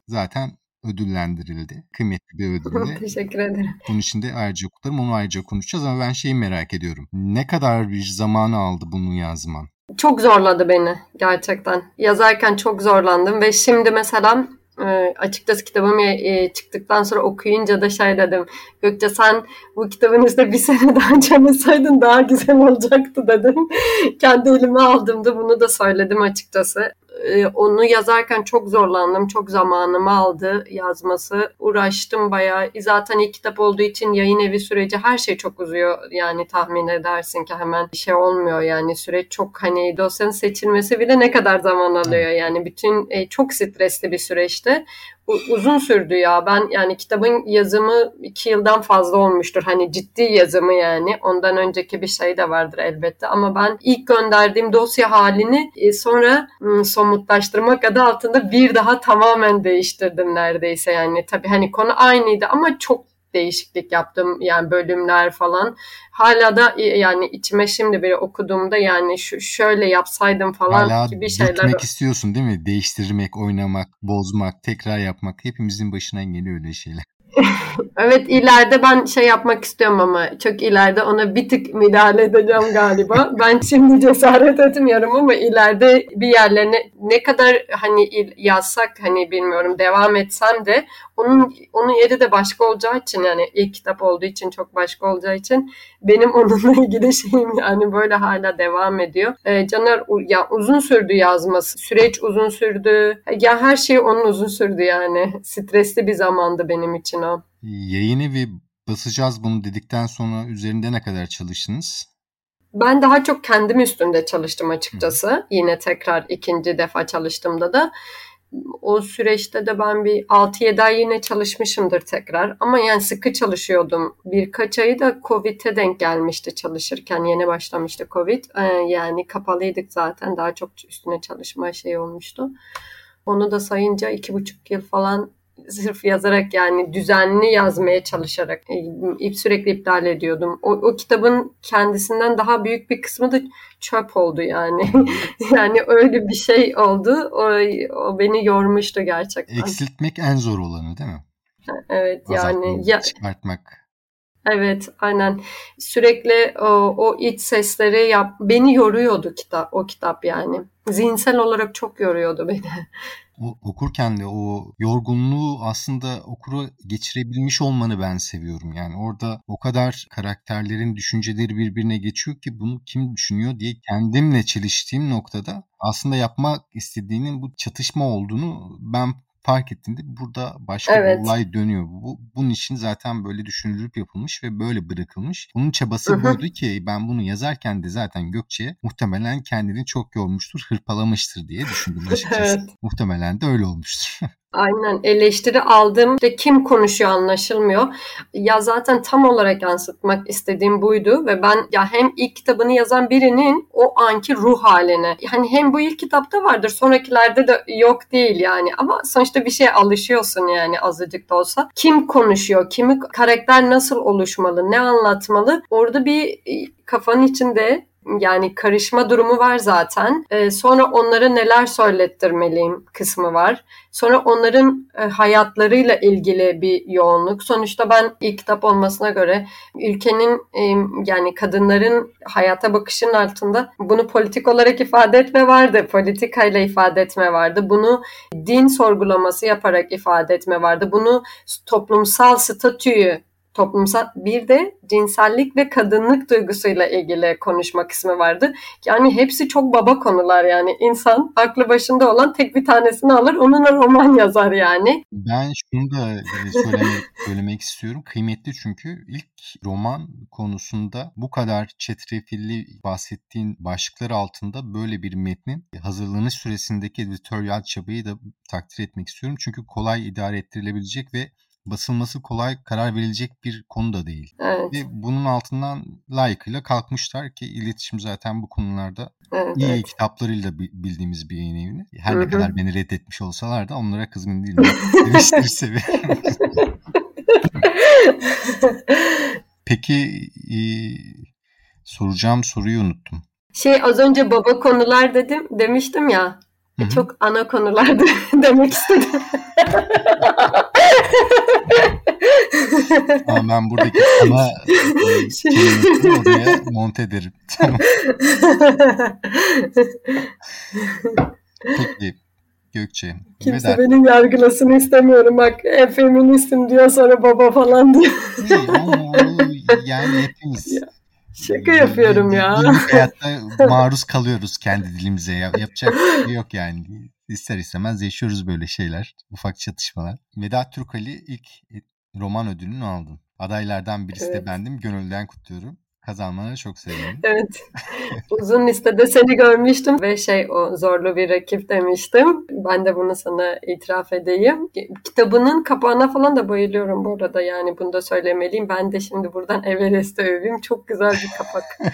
zaten ödüllendirildi. Kıymetli bir ödülle. Teşekkür ederim. Bunun için de ayrıca kutlarım. Onu ayrıca konuşacağız ama ben şeyi merak ediyorum. Ne kadar bir zamanı aldı bunu yazman? Çok zorladı beni gerçekten. Yazarken çok zorlandım ve şimdi mesela e, açıkçası kitabım e, çıktıktan sonra okuyunca da şey dedim. Gökçe sen bu kitabın üstüne bir sene daha çalışsaydın daha güzel olacaktı dedim. Kendi elime aldığımda bunu da söyledim açıkçası. Ee, onu yazarken çok zorlandım. Çok zamanımı aldı yazması. Uğraştım bayağı. Zaten ilk kitap olduğu için yayın evi süreci her şey çok uzuyor. Yani tahmin edersin ki hemen bir şey olmuyor yani süreç çok hani dosyanın seçilmesi bile ne kadar zaman alıyor yani bütün e, çok stresli bir süreçti uzun sürdü ya. Ben yani kitabın yazımı iki yıldan fazla olmuştur. Hani ciddi yazımı yani. Ondan önceki bir şey de vardır elbette. Ama ben ilk gönderdiğim dosya halini e, sonra somutlaştırmak adı altında bir daha tamamen değiştirdim neredeyse yani. Tabii hani konu aynıydı ama çok değişiklik yaptım. Yani bölümler falan. Hala da yani içime şimdi bir okuduğumda yani şu şöyle yapsaydım falan Hala gibi şeyler. Hala istiyorsun değil mi? Değiştirmek, oynamak, bozmak, tekrar yapmak. Hepimizin başına geliyor öyle şeyler. Evet ileride ben şey yapmak istiyorum ama çok ileride ona bir tık müdahale edeceğim galiba. ben şimdi cesaret etmiyorum ama ileride bir yerlerine ne kadar hani yazsak hani bilmiyorum devam etsem de onun onun yeri de başka olacağı için yani ilk kitap olduğu için çok başka olacağı için benim onunla ilgili şeyim yani böyle hala devam ediyor. Ee, Caner ya uzun sürdü yazması. Süreç uzun sürdü. Ya her şey onun uzun sürdü yani. Stresli bir zamandı benim için o. Yayını ve basacağız bunu dedikten sonra üzerinde ne kadar çalıştınız? Ben daha çok kendim üstünde çalıştım açıkçası. Hı. Yine tekrar ikinci defa çalıştığımda da o süreçte de ben bir 6-7 ay yine çalışmışımdır tekrar. Ama yani sıkı çalışıyordum. Birkaç ayı da Covid'e denk gelmişti çalışırken. Yeni başlamıştı Covid. Ee, yani kapalıydık zaten. Daha çok üstüne çalışma şey olmuştu. Onu da sayınca iki buçuk yıl falan sırf yazarak yani düzenli yazmaya çalışarak e, sürekli iptal ediyordum. O, o kitabın kendisinden daha büyük bir kısmı da çöp oldu yani. yani öyle bir şey oldu. O, o beni yormuştu gerçekten. Eksiltmek en zor olanı değil mi? Evet Azaltmak, yani ya, çıkartmak. Evet, aynen. Sürekli o, o iç sesleri yap beni yoruyordu kitap o kitap yani. Zihinsel olarak çok yoruyordu beni. Okurken de o yorgunluğu aslında okura geçirebilmiş olmanı ben seviyorum. Yani orada o kadar karakterlerin düşünceleri birbirine geçiyor ki bunu kim düşünüyor diye kendimle çeliştiğim noktada aslında yapmak istediğinin bu çatışma olduğunu ben fark ettiğinde burada başka evet. bir olay dönüyor. Bu, bunun için zaten böyle düşünülüp yapılmış ve böyle bırakılmış. Bunun çabası Hı-hı. buydu ki ben bunu yazarken de zaten Gökçe muhtemelen kendini çok yormuştur, hırpalamıştır diye düşündüm açıkçası. evet. Muhtemelen de öyle olmuştur. Aynen eleştiri aldım. İşte kim konuşuyor anlaşılmıyor. Ya zaten tam olarak yansıtmak istediğim buydu ve ben ya hem ilk kitabını yazan birinin o anki ruh haline. Yani hem bu ilk kitapta vardır sonrakilerde de yok değil yani ama sonuçta bir şeye alışıyorsun yani azıcık da olsa. Kim konuşuyor, kimi karakter nasıl oluşmalı, ne anlatmalı orada bir kafanın içinde yani karışma durumu var zaten. Ee, sonra onlara neler söylettirmeliyim kısmı var. Sonra onların e, hayatlarıyla ilgili bir yoğunluk. Sonuçta ben ilk kitap olmasına göre ülkenin e, yani kadınların hayata bakışının altında bunu politik olarak ifade etme vardı. Politikayla ifade etme vardı. Bunu din sorgulaması yaparak ifade etme vardı. Bunu toplumsal statüyü toplumsal bir de cinsellik ve kadınlık duygusuyla ilgili konuşma kısmı vardı. Yani hepsi çok baba konular yani insan aklı başında olan tek bir tanesini alır onunla roman yazar yani. Ben şunu da e, söylemek, söylemek istiyorum. Kıymetli çünkü ilk roman konusunda bu kadar çetrefilli bahsettiğin başlıklar altında böyle bir metnin hazırlanış süresindeki editoryal çabayı da takdir etmek istiyorum. Çünkü kolay idare ettirilebilecek ve basılması kolay karar verilecek bir konu da değil. Evet. Ve bunun altından layıkıyla kalkmışlar ki iletişim zaten bu konularda evet, iyi evet. kitaplarıyla bildiğimiz bir yayın evini. Her Hı-hı. ne kadar beni reddetmiş olsalar da onlara kızgın değilim. Seviştir seviyorum. Peki e, soracağım soruyu unuttum. Şey az önce baba konular dedim demiştim ya. Hı-hı. Çok ana konulardı demek istedim. Ama ben buradaki ana e, şey... kelimesini oraya monte ederim. Tamam. Peki Gökçe. Kimse Veda. benim yargılasını istemiyorum. Bak e, feministim diyor sonra baba falan diyor. yani hepimiz. Ya. Şaka yapıyorum ya. Günlük hayatta maruz kalıyoruz kendi dilimize. Yapacak bir şey yok yani. İster istemez yaşıyoruz böyle şeyler. Ufak çatışmalar. Vedat Türkali ilk roman ödülünü aldın. Adaylardan birisi evet. de bendim. Gönülden kutluyorum. Kazanmana çok sevindim. Evet. Uzun listede seni görmüştüm ve şey o zorlu bir rakip demiştim. Ben de bunu sana itiraf edeyim. Kitabının kapağına falan da bayılıyorum bu arada yani bunu da söylemeliyim. Ben de şimdi buradan Everest'e öveyim. Çok güzel bir kapak.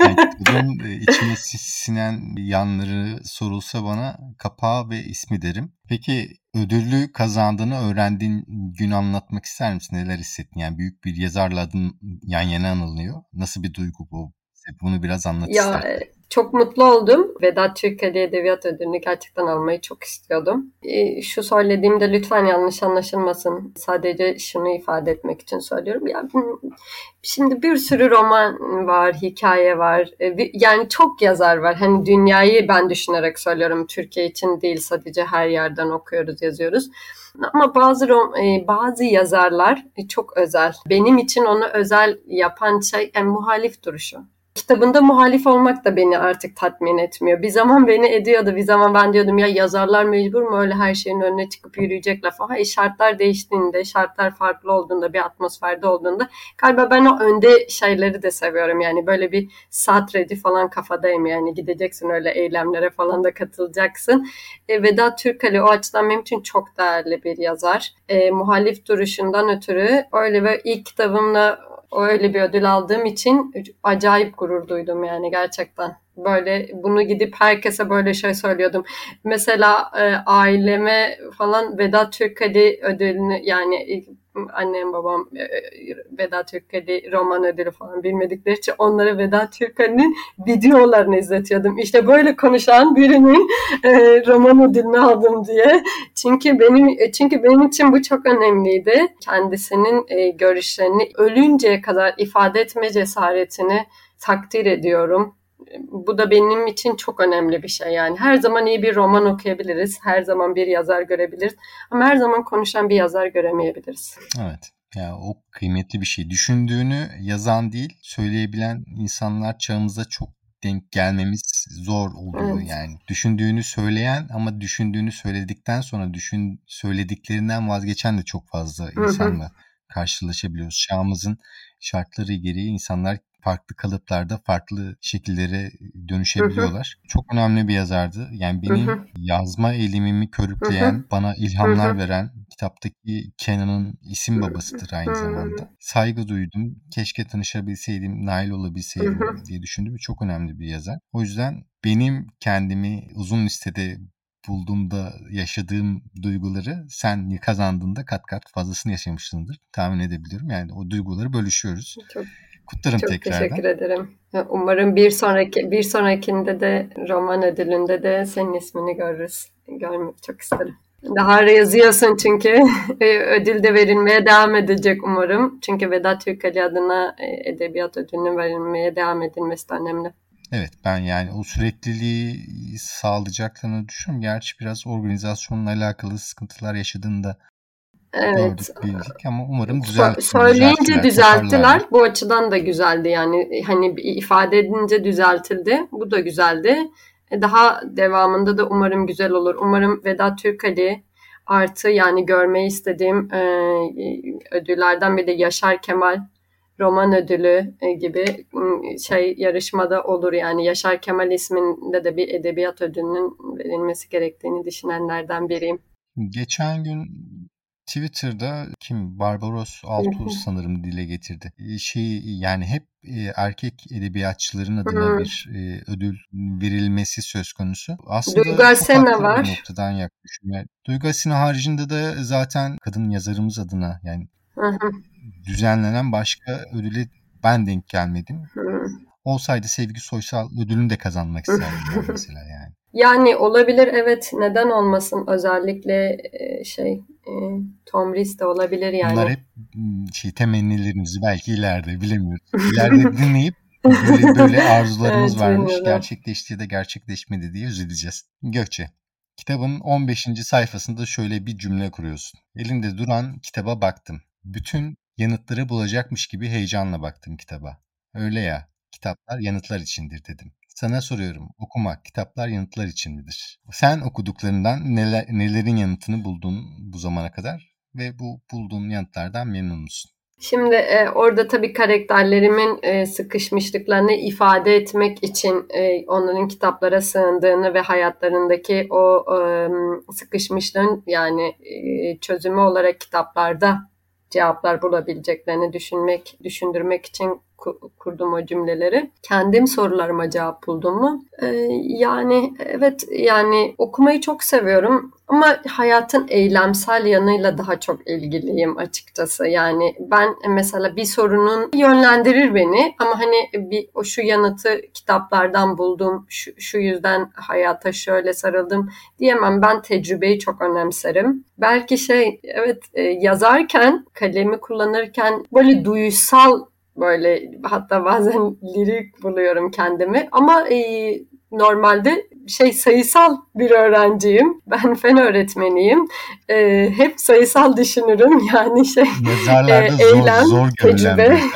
yani kitabın e, içine sinen yanları sorulsa bana kapağı ve ismi derim. Peki ödüllü kazandığını öğrendiğin gün anlatmak ister misin? Neler hissettin? Yani büyük bir yazarla adın yan yana anılıyor. Nasıl bir duygu bu? Bunu biraz anlat ya, istersen. Çok mutlu oldum. Vedat Türkeli Edebiyat Ödülünü gerçekten almayı çok istiyordum. E, şu söylediğimde lütfen yanlış anlaşılmasın. Sadece şunu ifade etmek için söylüyorum. Ya, şimdi bir sürü roman var, hikaye var. E, yani çok yazar var. Hani dünyayı ben düşünerek söylüyorum. Türkiye için değil sadece her yerden okuyoruz, yazıyoruz. Ama bazı e, bazı yazarlar çok özel. Benim için onu özel yapan şey en muhalif duruşu kitabında muhalif olmak da beni artık tatmin etmiyor. Bir zaman beni ediyordu. Bir zaman ben diyordum ya yazarlar mecbur mu öyle her şeyin önüne çıkıp yürüyecekler falan. E, şartlar değiştiğinde, şartlar farklı olduğunda, bir atmosferde olduğunda galiba ben o önde şeyleri de seviyorum. Yani böyle bir satredi falan kafadayım yani gideceksin öyle eylemlere falan da katılacaksın. E, Vedat Türkali o açıdan benim için çok değerli bir yazar. E, muhalif duruşundan ötürü öyle ve ilk kitabımla öyle bir ödül aldığım için acayip gurur duydum yani gerçekten. Böyle bunu gidip herkese böyle şey söylüyordum. Mesela e, aileme falan Vedat Türkali ödülünü yani annem babam e, Vedat Türkali roman ödülü falan bilmedikleri için onlara Vedat Türkali'nin videolarını izletiyordum. İşte böyle konuşan birinin e, roman ödülünü aldım diye. Çünkü benim çünkü benim için bu çok önemliydi. Kendisinin e, görüşlerini ölünceye kadar ifade etme cesaretini takdir ediyorum bu da benim için çok önemli bir şey yani. Her zaman iyi bir roman okuyabiliriz. Her zaman bir yazar görebiliriz. Ama her zaman konuşan bir yazar göremeyebiliriz. Evet. Ya o kıymetli bir şey. Düşündüğünü yazan değil, söyleyebilen insanlar çağımızda çok denk gelmemiz zor oluyor evet. yani. Düşündüğünü söyleyen ama düşündüğünü söyledikten sonra düşün söylediklerinden vazgeçen de çok fazla insanla karşılaşabiliyoruz. Çağımızın şartları gereği insanlar farklı kalıplarda farklı şekillere dönüşebiliyorlar. Hı hı. Çok önemli bir yazardı. Yani benim hı hı. yazma eğilimimi körükleyen, hı hı. bana ilhamlar hı hı. veren kitaptaki Kenan'ın isim babasıdır aynı zamanda. Saygı duydum. Keşke tanışabilseydim, nail olabilseydim diye düşündüm. Çok önemli bir yazar. O yüzden benim kendimi uzun listede bulduğumda yaşadığım duyguları sen kazandığında kat kat fazlasını yaşamışsındır. Tahmin edebiliyorum. Yani o duyguları bölüşüyoruz. Çok Kutlarım Çok tekrardan. teşekkür ederim. Umarım bir sonraki bir sonrakinde de roman ödülünde de senin ismini görürüz. Görmek çok isterim. Daha yazıyorsun çünkü ödül de verilmeye devam edecek umarım. Çünkü Vedat Türkali adına e, edebiyat ödülünün verilmeye devam edilmesi de önemli. Evet ben yani o sürekliliği sağlayacaklarını düşünüyorum. Gerçi biraz organizasyonla alakalı sıkıntılar yaşadığında Evet. Gördük, bildik ama umarım düzelt. Söyleyince düzelttiler. Bu açıdan da güzeldi yani. Hani ifade edince düzeltildi. Bu da güzeldi. E, daha devamında da umarım güzel olur. Umarım Vedat Türkali artı yani görmeyi istediğim e, ödüllerden biri de Yaşar Kemal roman ödülü e, gibi şey yarışmada olur yani Yaşar Kemal isminde de bir edebiyat ödülünün verilmesi gerektiğini düşünenlerden biriyim. Geçen gün Twitter'da kim Barbaros Altuğ sanırım dile getirdi. Şey yani hep erkek edebiyatçıların adına bir ödül verilmesi söz konusu. Aslında Duygu Asena var. Noktadan yaklaşım. Yani Duygu Asena haricinde de zaten kadın yazarımız adına yani düzenlenen başka ödüle ben denk gelmedim. Olsaydı Sevgi Soysal ödülünü de kazanmak isterdim mesela yani. Yani olabilir evet neden olmasın özellikle şey e, Tom Rees de olabilir yani. Bunlar hep şey temennilerimizi belki ileride bilemiyoruz. İleride dinleyip böyle, böyle arzularımız evet, varmış bilmiyorum. gerçekleşti da gerçekleşmedi diye üzüleceğiz. Gökçe kitabın 15. sayfasında şöyle bir cümle kuruyorsun. Elinde duran kitaba baktım. Bütün yanıtları bulacakmış gibi heyecanla baktım kitaba. Öyle ya kitaplar yanıtlar içindir dedim. Sana soruyorum. Okumak, kitaplar yanıtlar için midir? Sen okuduklarından neler, nelerin yanıtını buldun bu zamana kadar ve bu bulduğun yanıtlardan memnun musun? Şimdi e, orada tabii karakterlerimin e, sıkışmışlıklarını ifade etmek için e, onların kitaplara sığındığını ve hayatlarındaki o e, sıkışmışlığın yani e, çözümü olarak kitaplarda cevaplar bulabileceklerini düşünmek, düşündürmek için kurdum o cümleleri. Kendim sorularıma cevap buldum mu? Ee, yani evet yani okumayı çok seviyorum ama hayatın eylemsel yanıyla daha çok ilgiliyim açıkçası. Yani ben mesela bir sorunun yönlendirir beni ama hani bir o şu yanıtı kitaplardan buldum, şu, şu yüzden hayata şöyle sarıldım diyemem. Ben tecrübeyi çok önemserim. Belki şey evet e, yazarken kalemi kullanırken böyle duyusal böyle hatta bazen lirik buluyorum kendimi ama e, normalde şey sayısal bir öğrenciyim. Ben fen öğretmeniyim. E, hep sayısal düşünürüm. Yani şey e, eylem, zor, zor tecrübe.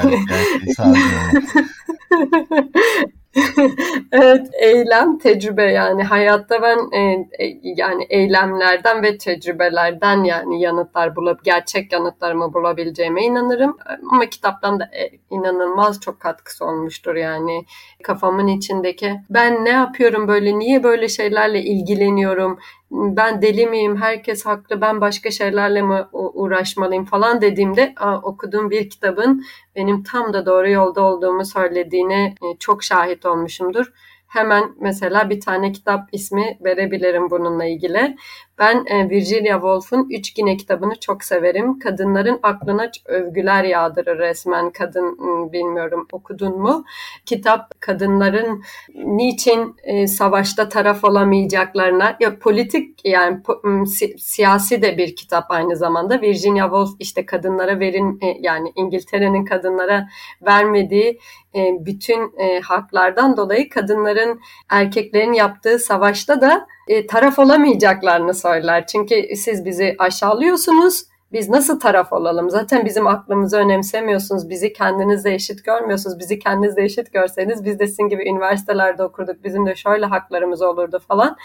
evet, eylem, tecrübe yani. Hayatta ben e, e, yani eylemlerden ve tecrübelerden yani yanıtlar bulup gerçek yanıtlarımı bulabileceğime inanırım. Ama kitaptan da e, inanılmaz çok katkısı olmuştur yani. Kafamın içindeki ben ne yapıyorum böyle niye böyle şeylerle ilgileniyorum ben deli miyim, herkes haklı, ben başka şeylerle mi uğraşmalıyım falan dediğimde okuduğum bir kitabın benim tam da doğru yolda olduğumu söylediğine e, çok şahit olmuşumdur. Hemen mesela bir tane kitap ismi verebilirim bununla ilgili. Ben e, Virginia Woolf'un Üç Gine kitabını çok severim. Kadınların aklına övgüler yağdırır resmen. Kadın bilmiyorum okudun mu? Kitap kadınların niçin e, savaşta taraf olamayacaklarına ya politik yani si, siyasi de bir kitap aynı zamanda. Virginia Woolf işte kadınlara verin e, yani İngiltere'nin kadınlara vermediği bütün haklardan dolayı kadınların erkeklerin yaptığı savaşta da e, taraf olamayacaklarını söyler. Çünkü siz bizi aşağılıyorsunuz biz nasıl taraf olalım? Zaten bizim aklımızı önemsemiyorsunuz. Bizi kendinizle eşit görmüyorsunuz. Bizi kendinizle eşit görseniz biz de sizin gibi üniversitelerde okurduk. Bizim de şöyle haklarımız olurdu falan.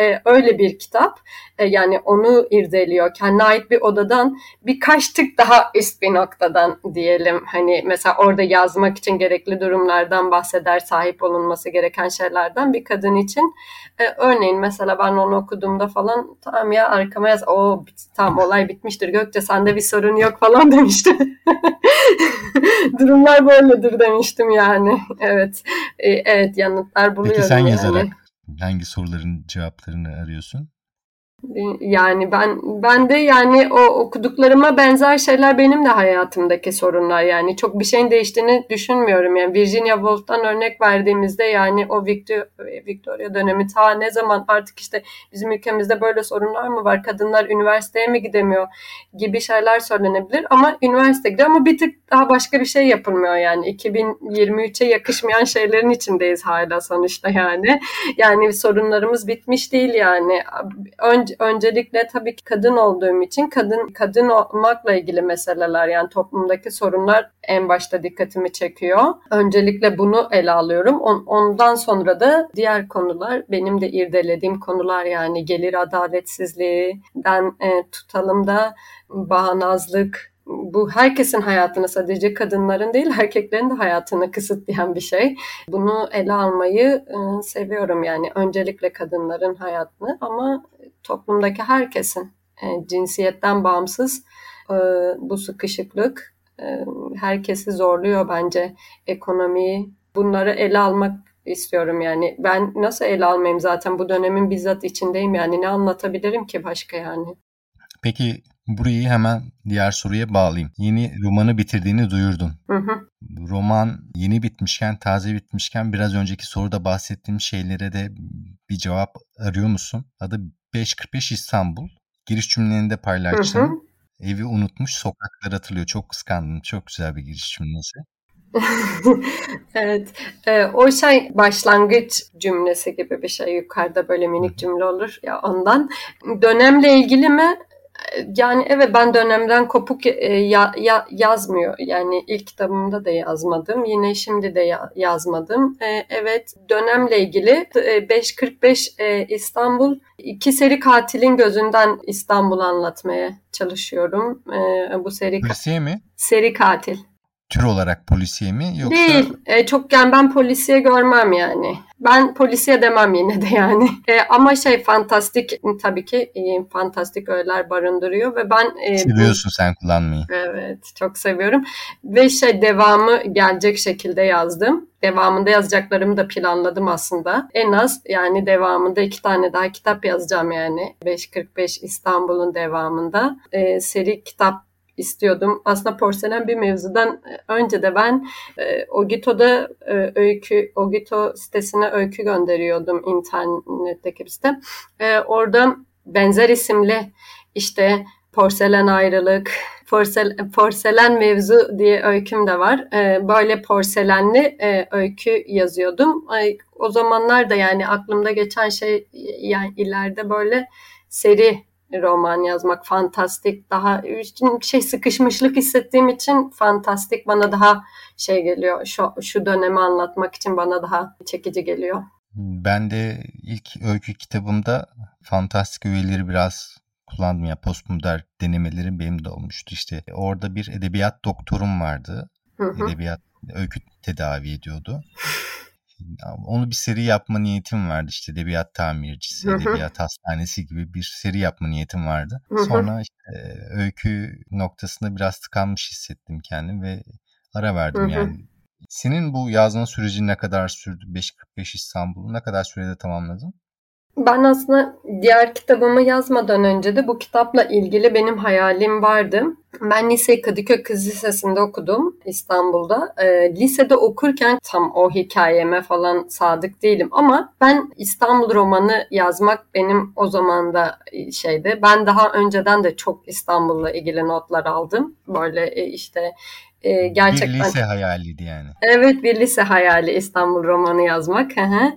Ee, öyle bir kitap. Ee, yani onu irdeliyor. Kendine ait bir odadan birkaç tık daha üst bir noktadan diyelim. Hani mesela orada yazmak için gerekli durumlardan bahseder. Sahip olunması gereken şeylerden bir kadın için. Ee, örneğin mesela ben onu okuduğumda falan tamam ya arkama yaz. O tamam olay bitmiştir. Gök Gökçe sende bir sorun yok falan demişti. Durumlar böyledir demiştim yani. Evet. Ee, evet yanıtlar buluyorum. Peki sen yani. yazarak hangi soruların cevaplarını arıyorsun? Yani ben ben de yani o okuduklarıma benzer şeyler benim de hayatımdaki sorunlar. Yani çok bir şeyin değiştiğini düşünmüyorum. Yani Virginia Woolf'tan örnek verdiğimizde yani o Victor, Victoria dönemi ta ne zaman artık işte bizim ülkemizde böyle sorunlar mı var? Kadınlar üniversiteye mi gidemiyor? Gibi şeyler söylenebilir ama üniversite gidiyor. Ama bir tık daha başka bir şey yapılmıyor yani. 2023'e yakışmayan şeylerin içindeyiz hala sonuçta yani. Yani sorunlarımız bitmiş değil yani. Önce öncelikle tabii ki kadın olduğum için kadın kadın olmakla ilgili meseleler yani toplumdaki sorunlar en başta dikkatimi çekiyor. Öncelikle bunu ele alıyorum. ondan sonra da diğer konular benim de irdelediğim konular yani gelir adaletsizliğinden e, tutalım da bağnazlık, bu herkesin hayatını sadece kadınların değil erkeklerin de hayatını kısıtlayan bir şey. Bunu ele almayı e, seviyorum yani öncelikle kadınların hayatını ama toplumdaki herkesin e, cinsiyetten bağımsız e, bu sıkışıklık e, herkesi zorluyor bence ekonomiyi. Bunları ele almak istiyorum yani. Ben nasıl ele almayayım zaten bu dönemin bizzat içindeyim yani ne anlatabilirim ki başka yani. Peki burayı hemen diğer soruya bağlayayım. Yeni romanı bitirdiğini duyurdun. Hı hı. Roman yeni bitmişken, taze bitmişken biraz önceki soruda bahsettiğim şeylere de bir cevap arıyor musun? Adı 545 İstanbul. Giriş cümlelerinde paylaştın. Hı hı. Evi unutmuş, sokaklar atılıyor. Çok kıskandım. Çok güzel bir giriş cümlesi. evet. E, o şey başlangıç cümlesi gibi bir şey. Yukarıda böyle minik cümle olur ya ondan. Dönemle ilgili mi? Yani evet ben dönemden kopuk e, ya, ya, yazmıyor. Yani ilk kitabımda da yazmadım. Yine şimdi de ya, yazmadım. E, evet dönemle ilgili e, 545 e, İstanbul iki seri katilin gözünden İstanbul anlatmaya çalışıyorum. E, bu seri Polisiye mi? Seri katil. Tür olarak polisiye mi yoksa? Değil. E, çok yani ben polisiye görmem yani. Ben polisiye demem yine de yani. E, ama şey fantastik tabii ki e, fantastik öğeler barındırıyor ve ben... E, Seviyorsun bu, sen kullanmayı. Evet çok seviyorum. Ve şey devamı gelecek şekilde yazdım. Devamında yazacaklarımı da planladım aslında. En az yani devamında iki tane daha kitap yazacağım yani. 545 İstanbul'un devamında. E, seri kitap istiyordum. Aslında porselen bir mevzudan e, önce de ben e, Ogito'da e, öykü, Ogito sitesine öykü gönderiyordum internetteki bir site. E, orada benzer isimli işte porselen ayrılık, porsel, porselen mevzu diye öyküm de var. E, böyle porselenli e, öykü yazıyordum. E, o zamanlar da yani aklımda geçen şey yani ileride böyle seri roman yazmak fantastik. Daha şey sıkışmışlık hissettiğim için fantastik bana daha şey geliyor. Şu, şu dönemi anlatmak için bana daha çekici geliyor. Ben de ilk öykü kitabımda fantastik öğeleri biraz kullandım. Ya postmodern denemelerim benim de olmuştu. İşte orada bir edebiyat doktorum vardı. Hı hı. edebiyat öykü tedavi ediyordu onu bir seri yapma niyetim vardı işte edebiyat tamircisi, edebiyat hastanesi gibi bir seri yapma niyetim vardı. Sonra işte öykü noktasında biraz tıkanmış hissettim kendim ve ara verdim yani. Senin bu yazma süreci ne kadar sürdü? 545 İstanbul'u ne kadar sürede tamamladın? Ben aslında diğer kitabımı yazmadan önce de bu kitapla ilgili benim hayalim vardı. Ben liseyi Kadıköy Kız Lisesi'nde okudum İstanbul'da. E, lisede okurken tam o hikayeme falan sadık değilim ama ben İstanbul romanı yazmak benim o zaman da şeydi. Ben daha önceden de çok İstanbul'la ilgili notlar aldım. Böyle e, işte e, gerçekten... Bir lise hayaliydi yani. Evet bir lise hayali İstanbul romanı yazmak.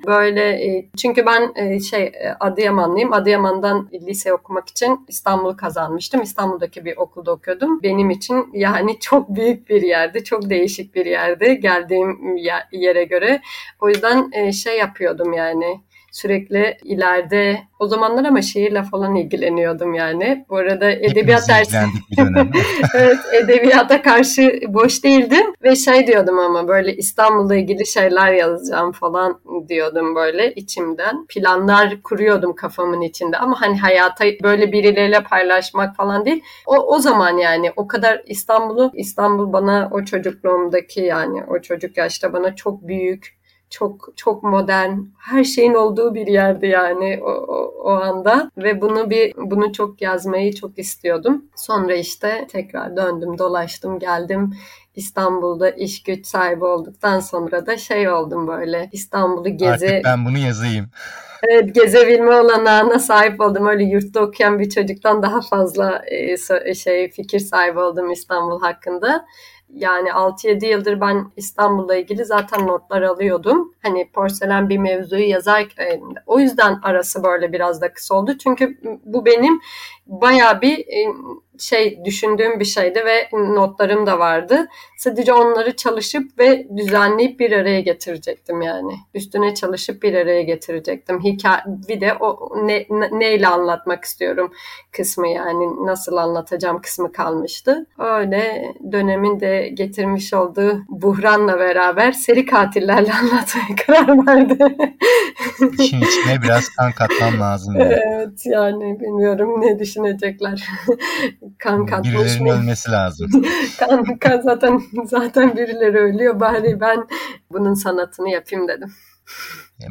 Böyle e, çünkü ben e, şey e, Adıyamanlıyım. Adıyaman'dan lise okumak için İstanbul'u kazanmıştım. İstanbul'daki bir okulda okuyordum. Benim için yani çok büyük bir yerdi. Çok değişik bir yerdi geldiğim yere göre. O yüzden e, şey yapıyordum yani sürekli ileride o zamanlar ama şiirle falan ilgileniyordum yani. Bu arada edebiyat dersi evet, edebiyata karşı boş değildim ve şey diyordum ama böyle İstanbul'la ilgili şeyler yazacağım falan diyordum böyle içimden. Planlar kuruyordum kafamın içinde ama hani hayata böyle birileriyle paylaşmak falan değil. O, o zaman yani o kadar İstanbul'u İstanbul bana o çocukluğumdaki yani o çocuk yaşta bana çok büyük çok çok modern, her şeyin olduğu bir yerdi yani o, o, o anda ve bunu bir bunu çok yazmayı çok istiyordum. Sonra işte tekrar döndüm, dolaştım, geldim. İstanbul'da iş güç sahibi olduktan sonra da şey oldum böyle İstanbul'u gezi. Artık ben bunu yazayım. Evet gezebilme olanağına sahip oldum. Öyle yurtta okuyan bir çocuktan daha fazla e, şey fikir sahibi oldum İstanbul hakkında. Yani 6-7 yıldır ben İstanbul'la ilgili zaten notlar alıyordum. Hani porselen bir mevzuyu yazarken o yüzden arası böyle biraz da kısa oldu. Çünkü bu benim baya bir e, şey düşündüğüm bir şeydi ve notlarım da vardı. Sadece onları çalışıp ve düzenleyip bir araya getirecektim yani. Üstüne çalışıp bir araya getirecektim. Hikaye bir de o ne, neyle anlatmak istiyorum kısmı yani nasıl anlatacağım kısmı kalmıştı. Öyle dönemin de getirmiş olduğu buhranla beraber seri katillerle anlatmaya karar verdi. İşin içine biraz kan katmam lazım. Evet yani bilmiyorum ne düşünecekler. Kan katmış Birilerinin ölmesi lazım. kan, kan zaten zaten birileri ölüyor. Bari ben bunun sanatını yapayım dedim.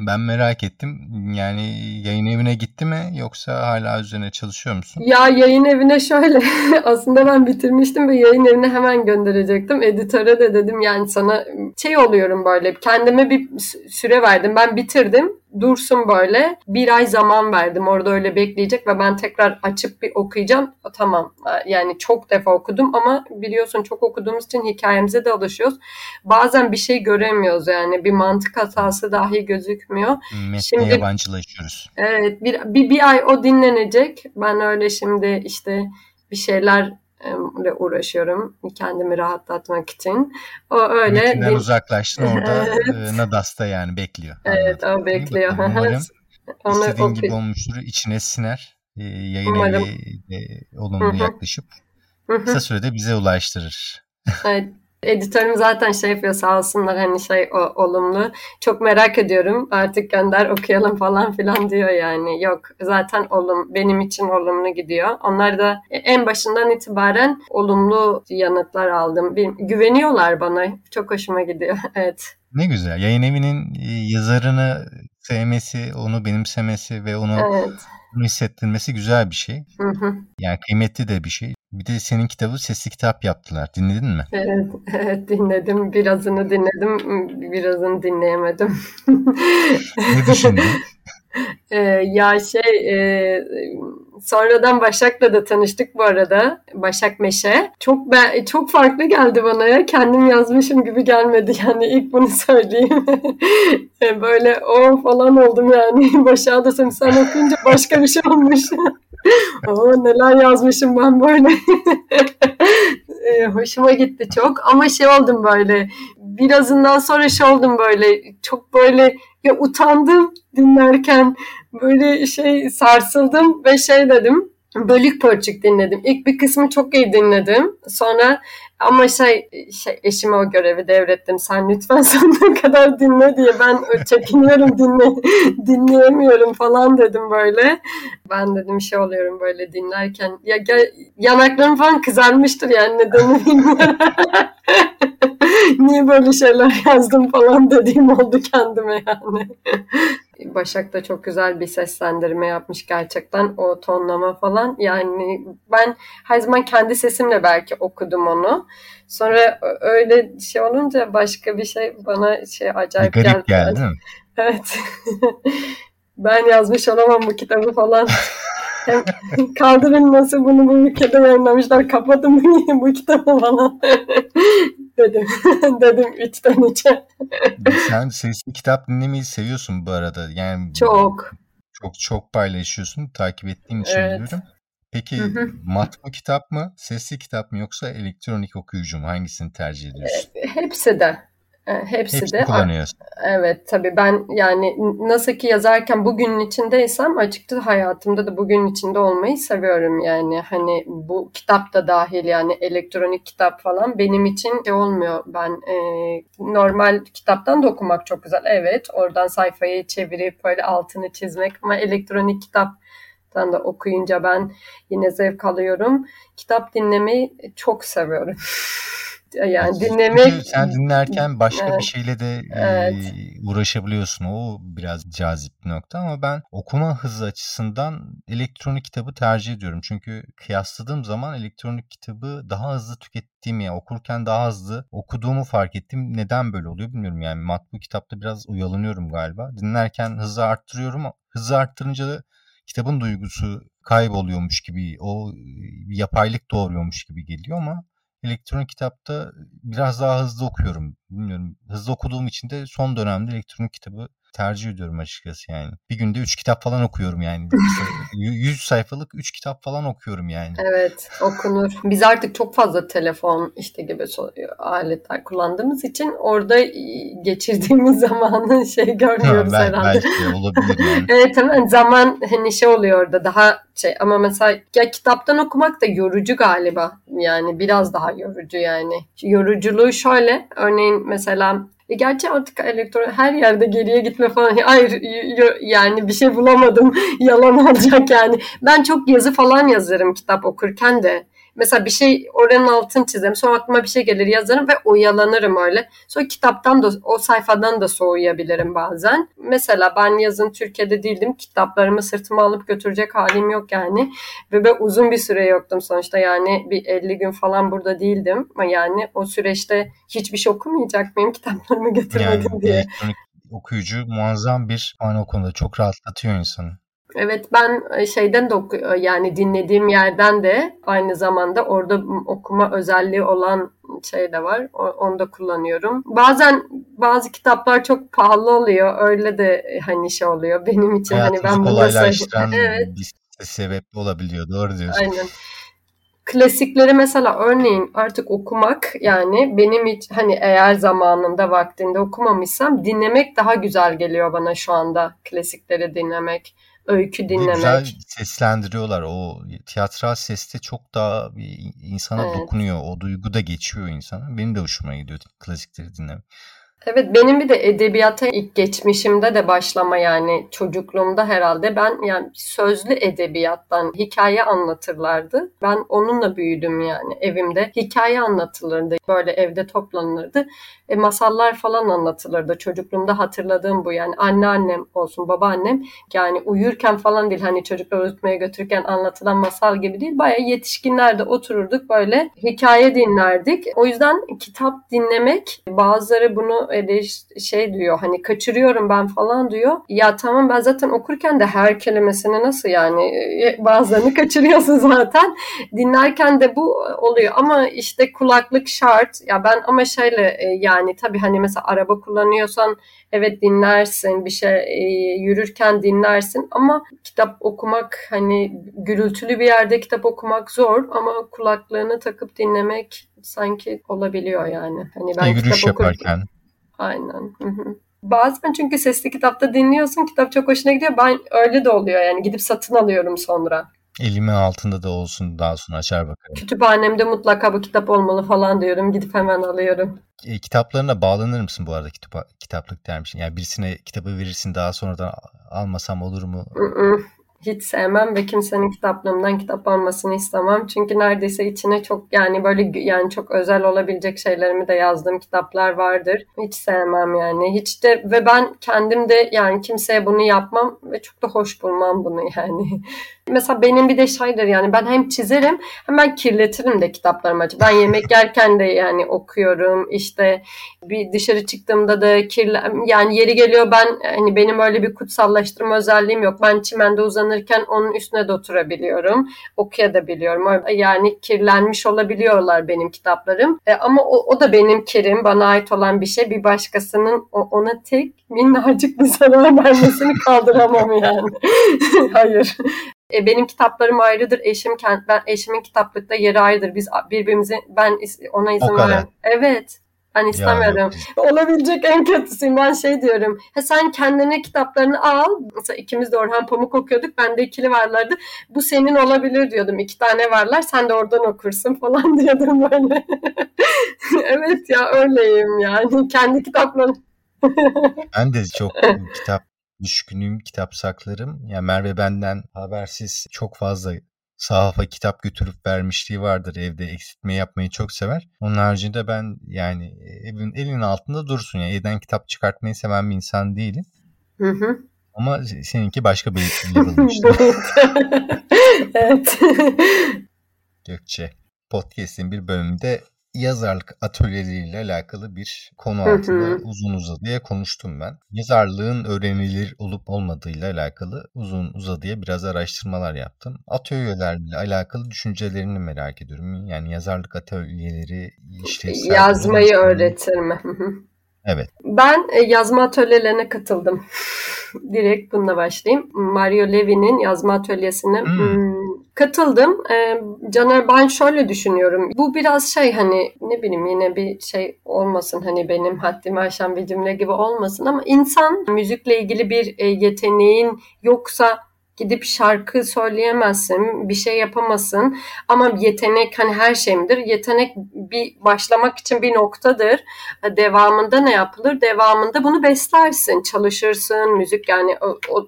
Ben merak ettim. Yani yayın evine gitti mi yoksa hala üzerine çalışıyor musun? Ya yayın evine şöyle. aslında ben bitirmiştim ve yayın evine hemen gönderecektim. Editöre de dedim yani sana şey oluyorum böyle. Kendime bir süre verdim. Ben bitirdim dursun böyle. Bir ay zaman verdim orada öyle bekleyecek ve ben tekrar açıp bir okuyacağım. Tamam yani çok defa okudum ama biliyorsun çok okuduğumuz için hikayemize de alışıyoruz. Bazen bir şey göremiyoruz yani bir mantık hatası dahi gözükmüyor. Metne şimdi, yabancılaşıyoruz. Evet bir, bir, bir ay o dinlenecek. Ben öyle şimdi işte bir şeyler uğraşıyorum kendimi rahatlatmak için. O öyle. Metinden bir... uzaklaştın orada evet. Nadas'ta yani bekliyor. Evet o bekliyor. Umarım Onu istediğin oku... gibi olmuştur. içine siner. Yayın Umarım. evi olumlu Hı-hı. yaklaşıp Hı-hı. kısa sürede bize ulaştırır. Evet. Editörüm zaten şey yapıyor sağ olsunlar hani şey o, olumlu. Çok merak ediyorum artık gönder okuyalım falan filan diyor yani. Yok zaten olum benim için olumlu gidiyor. Onlar da en başından itibaren olumlu yanıtlar aldım. Güveniyorlar bana. Çok hoşuma gidiyor. Evet. Ne güzel. Yayın evinin e, yazarını sevmesi, onu benimsemesi ve onu evet. Bunu hissettirmesi güzel bir şey. Hı hı. Yani kıymetli de bir şey. Bir de senin kitabı sesli kitap yaptılar. Dinledin mi? Evet, evet dinledim. Birazını dinledim, birazını dinleyemedim. ne düşündün? ee, ya şey e, sonradan Başak'la da tanıştık bu arada. Başak Meşe. Çok ben çok farklı geldi bana ya. Kendim yazmışım gibi gelmedi yani ilk bunu söyleyeyim. Böyle o falan oldum yani. Başak'a da sen, sen okuyunca başka bir şey olmuş. o neler yazmışım ben böyle. e, hoşuma gitti çok ama şey oldum böyle birazından sonra şey oldum böyle çok böyle ya utandım dinlerken böyle şey sarsıldım ve şey dedim bölük pörçük dinledim. İlk bir kısmı çok iyi dinledim. Sonra ama şey, şey eşime o görevi devrettim. Sen lütfen sonuna kadar dinle diye ben çekiniyorum dinle dinleyemiyorum falan dedim böyle. Ben dedim şey oluyorum böyle dinlerken ya gel, yanaklarım falan kızarmıştır yani nedeni bilmiyorum. Niye böyle şeyler yazdım falan dediğim oldu kendime yani. Başak da çok güzel bir seslendirme yapmış gerçekten o tonlama falan. Yani ben her zaman kendi sesimle belki okudum onu. Sonra öyle şey olunca başka bir şey bana şey acayip Garip geldi. geldi değil mi? Evet. ben yazmış olamam bu kitabı falan. Hem kaldırın nasıl bunu bu ülkede yayınlamışlar kapatın bu kitabı falan dedim. dedim içten içe. Sen sesli kitap dinlemeyi seviyorsun bu arada. Yani çok. Çok çok paylaşıyorsun. Takip ettiğim için evet. biliyorum. Peki hı hı. matbu kitap mı, sesli kitap mı yoksa elektronik okuyucu mu? Hangisini tercih ediyorsun? Hepsi de. E, hepsi, Hepsi de kullanıyorsun. Evet tabii. Ben yani nasıl ki yazarken bugünün içindeysem açıkçası hayatımda da bugünün içinde olmayı seviyorum. Yani hani bu kitap da dahil yani elektronik kitap falan benim için şey olmuyor. Ben e, normal kitaptan da okumak çok güzel. Evet oradan sayfayı çevirip böyle altını çizmek ama elektronik kitaptan da okuyunca ben yine zevk alıyorum. Kitap dinlemeyi çok seviyorum. yani dinlemek. Çünkü sen dinlerken başka evet. bir şeyle de evet. e, uğraşabiliyorsun. O biraz cazip bir nokta ama ben okuma hızı açısından elektronik kitabı tercih ediyorum. Çünkü kıyasladığım zaman elektronik kitabı daha hızlı tükettiğim ya yani okurken daha hızlı okuduğumu fark ettim. Neden böyle oluyor bilmiyorum yani matbu kitapta biraz uyalanıyorum galiba. Dinlerken hızı arttırıyorum. Hızı arttırınca da kitabın duygusu kayboluyormuş gibi, o yapaylık doğuruyormuş gibi geliyor ama elektronik kitapta biraz daha hızlı okuyorum. Bilmiyorum. Hızlı okuduğum için de son dönemde elektronik kitabı tercih ediyorum açıkçası yani. Bir günde 3 kitap falan okuyorum yani. 100 sayfalık 3 kitap falan okuyorum yani. Evet okunur. Biz artık çok fazla telefon işte gibi aletler kullandığımız için orada geçirdiğimiz zamanı şey görmüyoruz ha, herhalde. Belki olabilir yani. evet hemen zaman hani şey oluyor orada daha şey ama mesela ya kitaptan okumak da yorucu galiba. Yani biraz daha yorucu yani. Yoruculuğu şöyle örneğin mesela e gerçi artık elektron her yerde geriye gitme falan. Hayır yani bir şey bulamadım. Yalan olacak yani. Ben çok yazı falan yazarım kitap okurken de. Mesela bir şey oranın altını çizerim. Sonra aklıma bir şey gelir yazarım ve oyalanırım öyle. Sonra kitaptan da o sayfadan da soğuyabilirim bazen. Mesela ben yazın Türkiye'de değildim. Kitaplarımı sırtıma alıp götürecek halim yok yani. Ve ben uzun bir süre yoktum sonuçta. Yani bir 50 gün falan burada değildim. Ama yani o süreçte hiçbir şey okumayacak mıyım kitaplarımı götürmedim yani, diye. Elektronik okuyucu muazzam bir hani o konuda çok rahatlatıyor insanı. Evet ben e, şeyden de oku e, yani dinlediğim yerden de aynı zamanda orada okuma özelliği olan şey de var. Onu da kullanıyorum. Bazen bazı kitaplar çok pahalı oluyor. Öyle de e, hani şey oluyor benim için. Hani ben bunu evet. bir sebep olabiliyor. Doğru diyorsun. Aynen klasikleri mesela örneğin artık okumak yani benim hiç hani eğer zamanında vaktinde okumamışsam dinlemek daha güzel geliyor bana şu anda klasikleri dinlemek. Öykü dinlemek. Güzel seslendiriyorlar. O tiyatral seste çok daha bir insana evet. dokunuyor. O duygu da geçiyor insana. Benim de hoşuma gidiyor klasikleri dinlemek. Evet benim bir de edebiyata ilk geçmişimde de başlama yani çocukluğumda herhalde ben yani sözlü edebiyattan hikaye anlatırlardı. Ben onunla büyüdüm yani evimde. Hikaye anlatılırdı. Böyle evde toplanırdı. E, masallar falan anlatılırdı. Çocukluğumda hatırladığım bu yani anneannem olsun babaannem yani uyurken falan değil hani çocukları uyutmaya götürürken anlatılan masal gibi değil. Baya yetişkinlerde otururduk böyle hikaye dinlerdik. O yüzden kitap dinlemek bazıları bunu şey diyor hani kaçırıyorum ben falan diyor. Ya tamam ben zaten okurken de her kelimesini nasıl yani e, bazılarını kaçırıyorsun zaten. Dinlerken de bu oluyor ama işte kulaklık şart. Ya ben ama şeyle e, yani tabii hani mesela araba kullanıyorsan evet dinlersin bir şey e, yürürken dinlersin ama kitap okumak hani gürültülü bir yerde kitap okumak zor ama kulaklığını takıp dinlemek sanki olabiliyor yani. Hani ben yürüyüş kitap yaparken. Aynen. Hı hı. Bazen çünkü sesli kitapta dinliyorsun, kitap çok hoşuna gidiyor. Ben öyle de oluyor yani gidip satın alıyorum sonra. Elimin altında da olsun daha sonra açar bakarım. Kütüphanemde mutlaka bu kitap olmalı falan diyorum. Gidip hemen alıyorum. E, kitaplarına bağlanır mısın bu arada kitap, kitaplık dermişsin? Yani birisine kitabı verirsin daha sonradan almasam olur mu? Hiç sevmem ve kimsenin kitaplığımdan kitap almasını istemem. Çünkü neredeyse içine çok yani böyle yani çok özel olabilecek şeylerimi de yazdığım kitaplar vardır. Hiç sevmem yani. Hiç de ve ben kendim de yani kimseye bunu yapmam ve çok da hoş bulmam bunu yani. Mesela benim bir de şeydir yani ben hem çizerim hem ben kirletirim de kitaplarımı. Ben yemek yerken de yani okuyorum. İşte bir dışarı çıktığımda da kirli yani yeri geliyor ben hani benim öyle bir kutsallaştırma özelliğim yok. Ben çimende uzanırken onun üstüne de oturabiliyorum. Okuyabiliyorum. Yani kirlenmiş olabiliyorlar benim kitaplarım. E, ama o, o da benim kirim. Bana ait olan bir şey. Bir başkasının ona tek minnacık bir zarar vermesini kaldıramam yani. Hayır. E, benim kitaplarım ayrıdır. Eşim ben eşimin kitaplıkta yeri ayrıdır. Biz birbirimizi ben ona izin vermem. Evet. Ben istemiyorum. Yani. Olabilecek en kötüsüyüm. Ben şey diyorum. He sen kendine kitaplarını al. Mesela ikimiz de Orhan Pamuk okuyorduk. Bende ikili varlardı. Bu senin olabilir diyordum. İki tane varlar. Sen de oradan okursun falan diyordum böyle. evet ya öyleyim yani. Kendi kitaplarını ben de çok kitap düşkünüyüm, kitap saklarım. Yani Merve benden habersiz çok fazla sahafa kitap götürüp vermişliği vardır evde eksiltme yapmayı çok sever. Onun haricinde ben yani evin elin altında dursun yani evden kitap çıkartmayı seven bir insan değilim. Hı hı. Ama seninki başka bir level işte. evet. Gökçe, podcast'in bir bölümünde yazarlık atölyeleriyle alakalı bir konu altında hı hı. uzun uzadıya konuştum ben. Yazarlığın öğrenilir olup olmadığıyla alakalı uzun uzadıya biraz araştırmalar yaptım. Atölyelerle alakalı düşüncelerini merak ediyorum. Yani yazarlık atölyeleri işte yazmayı öğretir mi? Evet. Ben e, yazma atölyelerine katıldım. Direkt bununla başlayayım. Mario Levi'nin yazma atölyesine hmm. hmm katıldım. Ee, Caner ben şöyle düşünüyorum. Bu biraz şey hani ne bileyim yine bir şey olmasın hani benim haddimi aşan bir cümle gibi olmasın ama insan müzikle ilgili bir e, yeteneğin yoksa gidip şarkı söyleyemezsin, bir şey yapamazsın. Ama yetenek hani her şey midir? Yetenek bir başlamak için bir noktadır. Devamında ne yapılır? Devamında bunu beslersin, çalışırsın, müzik yani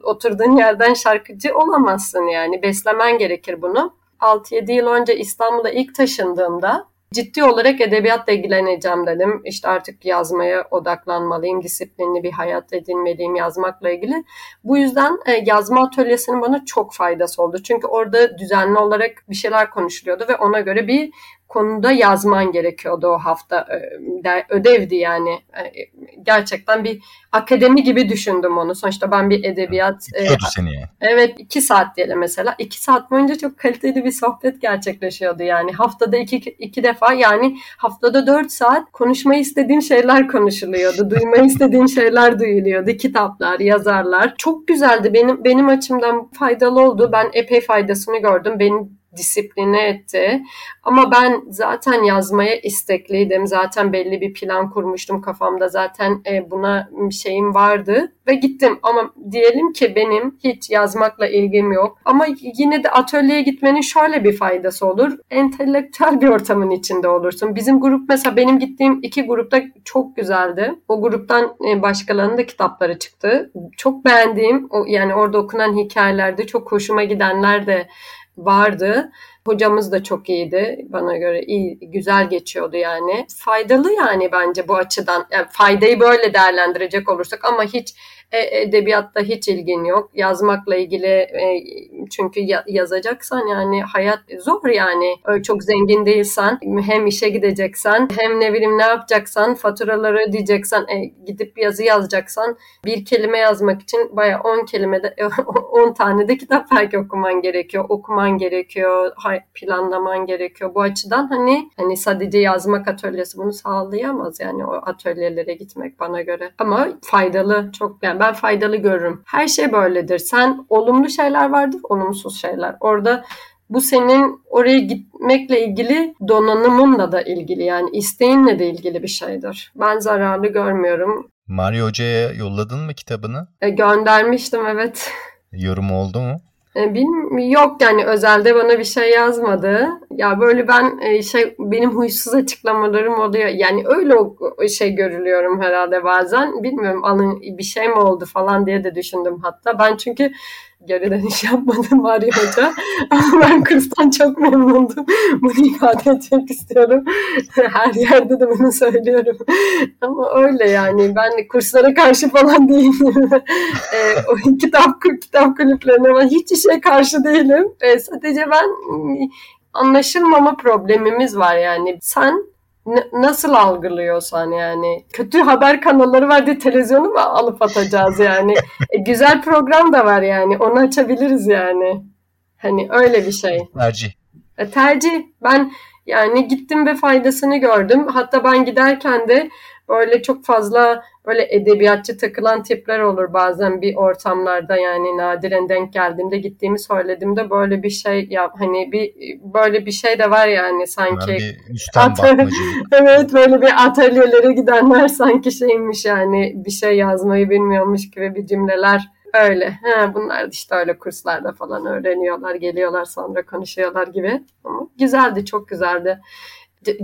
oturduğun yerden şarkıcı olamazsın yani. Beslemen gerekir bunu. 6-7 yıl önce İstanbul'a ilk taşındığımda ciddi olarak edebiyatla ilgileneceğim dedim. İşte artık yazmaya odaklanmalıyım, disiplinli bir hayat edinmeliyim yazmakla ilgili. Bu yüzden e, yazma atölyesinin bana çok faydası oldu. Çünkü orada düzenli olarak bir şeyler konuşuluyordu ve ona göre bir konuda yazman gerekiyordu o hafta. Ödevdi yani. E, gerçekten bir akademi gibi düşündüm onu. Sonuçta ben bir edebiyat... E, seni yani. Evet iki saat diyelim mesela. iki saat boyunca çok kaliteli bir sohbet gerçekleşiyordu yani. Haftada iki, iki defa yani haftada dört saat konuşmayı istediğin şeyler konuşuluyordu. Duymayı istediğin şeyler duyuluyordu. Kitaplar, yazarlar. Çok güzeldi. Benim benim açımdan faydalı oldu. Ben epey faydasını gördüm. Benim disipline etti. Ama ben zaten yazmaya istekliydim. Zaten belli bir plan kurmuştum kafamda. Zaten e, buna şeyim vardı ve gittim. Ama diyelim ki benim hiç yazmakla ilgim yok. Ama yine de atölyeye gitmenin şöyle bir faydası olur. Entelektüel bir ortamın içinde olursun. Bizim grup mesela benim gittiğim iki grupta çok güzeldi. O gruptan e, başkalarının da kitapları çıktı. Çok beğendiğim yani orada okunan hikayelerde çok hoşuma gidenler de vardı. Hocamız da çok iyiydi. Bana göre iyi, güzel geçiyordu yani. Faydalı yani bence bu açıdan. Yani faydayı böyle değerlendirecek olursak ama hiç e, edebiyatta hiç ilgin yok. Yazmakla ilgili e, çünkü ya, yazacaksan yani hayat zor yani. Çok zengin değilsen hem işe gideceksen hem ne bileyim ne yapacaksan faturaları ödeyeceksen e, gidip yazı yazacaksan bir kelime yazmak için baya 10 kelimede 10 tane de kitap belki okuman gerekiyor. Okuman gerekiyor. Planlaman gerekiyor. Bu açıdan hani hani sadece yazmak atölyesi bunu sağlayamaz yani o atölyelere gitmek bana göre. Ama faydalı çok yani ben faydalı görürüm. Her şey böyledir. Sen olumlu şeyler vardır, olumsuz şeyler. Orada bu senin oraya gitmekle ilgili donanımınla da ilgili yani isteğinle de ilgili bir şeydir. Ben zararlı görmüyorum. Mario Hoca'ya yolladın mı kitabını? E, göndermiştim evet. Yorum oldu mu? E, Bilmiyorum, yok yani özelde bana bir şey yazmadı. Ya böyle ben e, şey benim huysuz açıklamalarım oluyor. Yani öyle o şey görülüyorum herhalde bazen. Bilmiyorum alın bir şey mi oldu falan diye de düşündüm hatta. Ben çünkü geri dönüş yapmadım Mario Hoca. Ama ben kurstan çok memnundum. Bunu ifade etmek istiyorum. Her yerde de bunu söylüyorum. Ama öyle yani. Ben kurslara karşı falan değilim. e, o kitap, kitap kulüplerine ben hiç işe karşı değilim. E, sadece ben anlaşılmama problemimiz var yani. Sen nasıl algılıyorsan yani. Kötü haber kanalları var diye televizyonu mu alıp atacağız yani. e, güzel program da var yani. Onu açabiliriz yani. Hani öyle bir şey. Tercih. E, tercih. Ben yani gittim ve faydasını gördüm. Hatta ben giderken de böyle çok fazla böyle edebiyatçı takılan tipler olur bazen bir ortamlarda yani nadiren denk geldiğimde gittiğimi söylediğimde böyle bir şey ya hani bir böyle bir şey de var yani sanki bakmacı. evet böyle bir atölyelere gidenler sanki şeymiş yani bir şey yazmayı bilmiyormuş gibi bir cümleler öyle. He, bunlar işte öyle kurslarda falan öğreniyorlar, geliyorlar sonra konuşuyorlar gibi. Ama güzeldi, çok güzeldi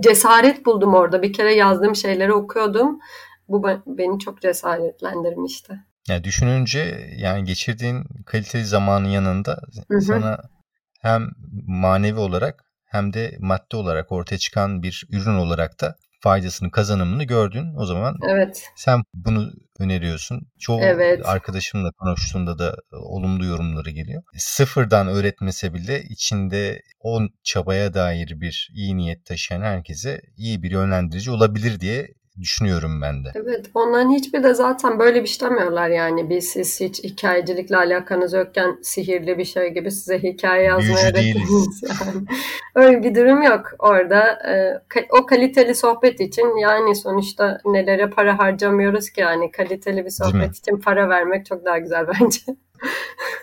cesaret buldum orada. Bir kere yazdığım şeyleri okuyordum. Bu beni çok cesaretlendirmişti. Ya düşününce yani geçirdiğin kaliteli zamanın yanında hı hı. sana hem manevi olarak hem de maddi olarak ortaya çıkan bir ürün olarak da faydasını, kazanımını gördün. O zaman evet. sen bunu öneriyorsun. Çoğu evet. arkadaşımla konuştuğunda da olumlu yorumları geliyor. Sıfırdan öğretmese bile içinde o çabaya dair bir iyi niyet taşıyan herkese iyi bir yönlendirici olabilir diye düşünüyorum ben de. Evet onların hiçbir de zaten böyle bir işlemiyorlar yani. Biz siz hiç hikayecilikle alakanız yokken sihirli bir şey gibi size hikaye yazmaya öğretiniz. Yani. Öyle bir durum yok orada. E, o kaliteli sohbet için yani sonuçta nelere para harcamıyoruz ki yani kaliteli bir sohbet için para vermek çok daha güzel bence.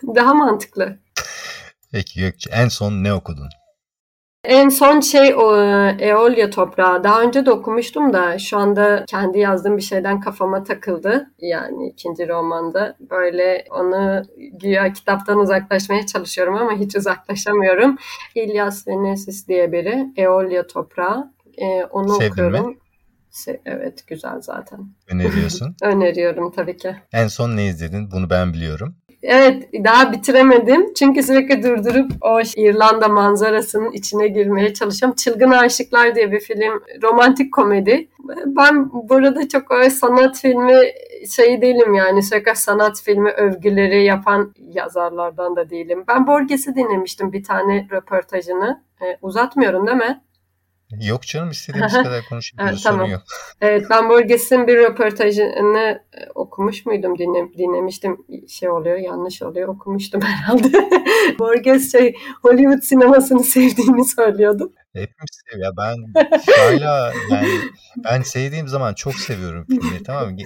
daha mantıklı. Peki Gökçe en son ne okudun? En son şey o Eolya Toprağı. Daha önce de okumuştum da şu anda kendi yazdığım bir şeyden kafama takıldı. Yani ikinci romanda. Böyle onu güya kitaptan uzaklaşmaya çalışıyorum ama hiç uzaklaşamıyorum. İlyas Venesis diye biri. Eolya Toprağı. Ee, onu Sevdin okuyorum. Mi? Evet güzel zaten. Öneriyorsun. Öneriyorum tabii ki. En son ne izledin? Bunu ben biliyorum. Evet daha bitiremedim. Çünkü sürekli durdurup o İrlanda manzarasının içine girmeye çalışıyorum. Çılgın Aşıklar diye bir film. Romantik komedi. Ben burada çok öyle sanat filmi şeyi değilim yani sürekli sanat filmi övgüleri yapan yazarlardan da değilim. Ben Borges'i dinlemiştim bir tane röportajını. E, uzatmıyorum değil mi? Yok canım istediğimiz kadar konuşabiliriz. evet, tamam. yok. Evet ben Borges'in bir röportajını okumuş muydum dinle, dinlemiştim şey oluyor yanlış oluyor okumuştum herhalde. Borges şey Hollywood sinemasını sevdiğini söylüyordu. Hepimiz seviyor. Ben hala yani ben sevdiğim zaman çok seviyorum filmi tamam mı?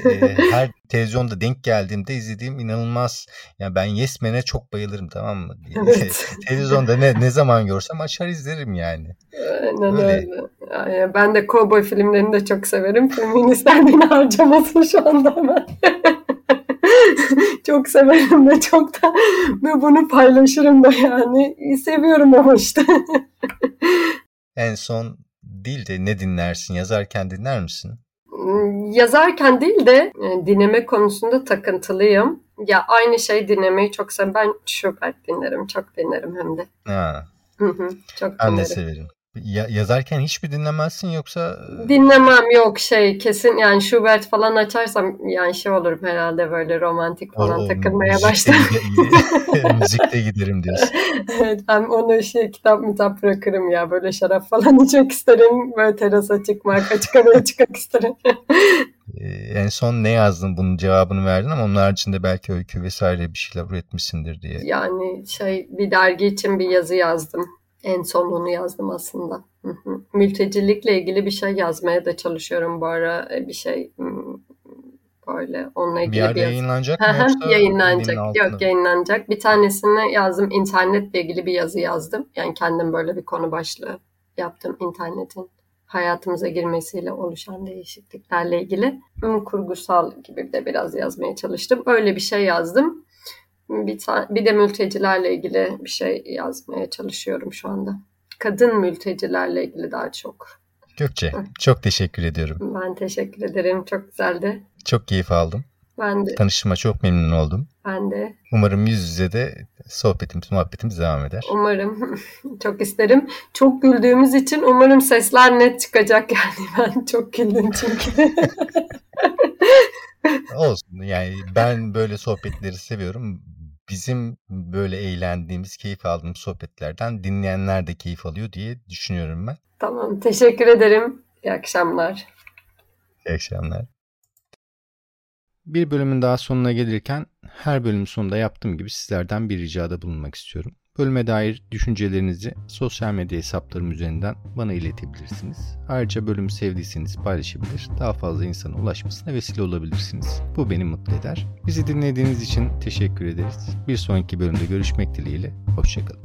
Her televizyonda denk geldiğimde izlediğim inanılmaz. Yani ben Yes Man'e çok bayılırım tamam mı? Evet. televizyonda ne ne zaman görsem açar izlerim yani. Aynen öyle. öyle. Yani ben de kovboy filmlerini de çok severim. Feministler beni harcamasın şu anda ben. Çok severim ve çok da ve bunu paylaşırım da yani. Seviyorum ama işte. en son değil de ne dinlersin? Yazarken dinler misin? Hmm, yazarken değil de e, dinleme konusunda takıntılıyım. Ya aynı şey dinlemeyi çok severim. Ben Schubert dinlerim. Çok dinlerim hem de. Ha. Hı hı, çok ben dinlerim. de severim. Ya, yazarken hiç mi dinlemezsin yoksa? E, Dinlemem yok şey kesin yani Schubert falan açarsam yani şey olurum herhalde böyle romantik falan o, takılmaya başlarım. müzikte giderim diyorsun. evet ben onu şey kitap mitap bırakırım ya böyle şarap falan içmek isterim böyle terasa çıkmak açık havaya çıkmak isterim. ee, en son ne yazdın bunun cevabını verdin ama onun haricinde belki öykü vesaire bir şeyler üretmişsindir diye. Yani şey bir dergi için bir yazı yazdım en son onu yazdım aslında. Mültecilikle ilgili bir şey yazmaya da çalışıyorum bu ara. E, bir şey böyle onunla ilgili bir yerde bir yayınlanacak mı yoksa yayınlanacak. yok yayınlanacak. Bir tanesini yazdım. İnternetle ilgili bir yazı yazdım. Yani kendim böyle bir konu başlığı yaptım internetin. Hayatımıza girmesiyle oluşan değişikliklerle ilgili. Kurgusal gibi de biraz yazmaya çalıştım. Öyle bir şey yazdım bir, bir de mültecilerle ilgili bir şey yazmaya çalışıyorum şu anda. Kadın mültecilerle ilgili daha çok. Gökçe çok teşekkür ediyorum. Ben teşekkür ederim. Çok güzeldi. Çok keyif aldım. Ben de. Tanıştığıma çok memnun oldum. Ben de. Umarım yüz yüze de sohbetimiz, muhabbetimiz devam eder. Umarım. çok isterim. Çok güldüğümüz için umarım sesler net çıkacak yani. Ben çok güldüm çünkü. Olsun yani ben böyle sohbetleri seviyorum bizim böyle eğlendiğimiz, keyif aldığımız sohbetlerden dinleyenler de keyif alıyor diye düşünüyorum ben. Tamam, teşekkür ederim. İyi akşamlar. İyi akşamlar. Bir bölümün daha sonuna gelirken her bölüm sonunda yaptığım gibi sizlerden bir ricada bulunmak istiyorum. Bölüme dair düşüncelerinizi sosyal medya hesaplarım üzerinden bana iletebilirsiniz. Ayrıca bölümü sevdiyseniz paylaşabilir, daha fazla insana ulaşmasına vesile olabilirsiniz. Bu beni mutlu eder. Bizi dinlediğiniz için teşekkür ederiz. Bir sonraki bölümde görüşmek dileğiyle, hoşçakalın.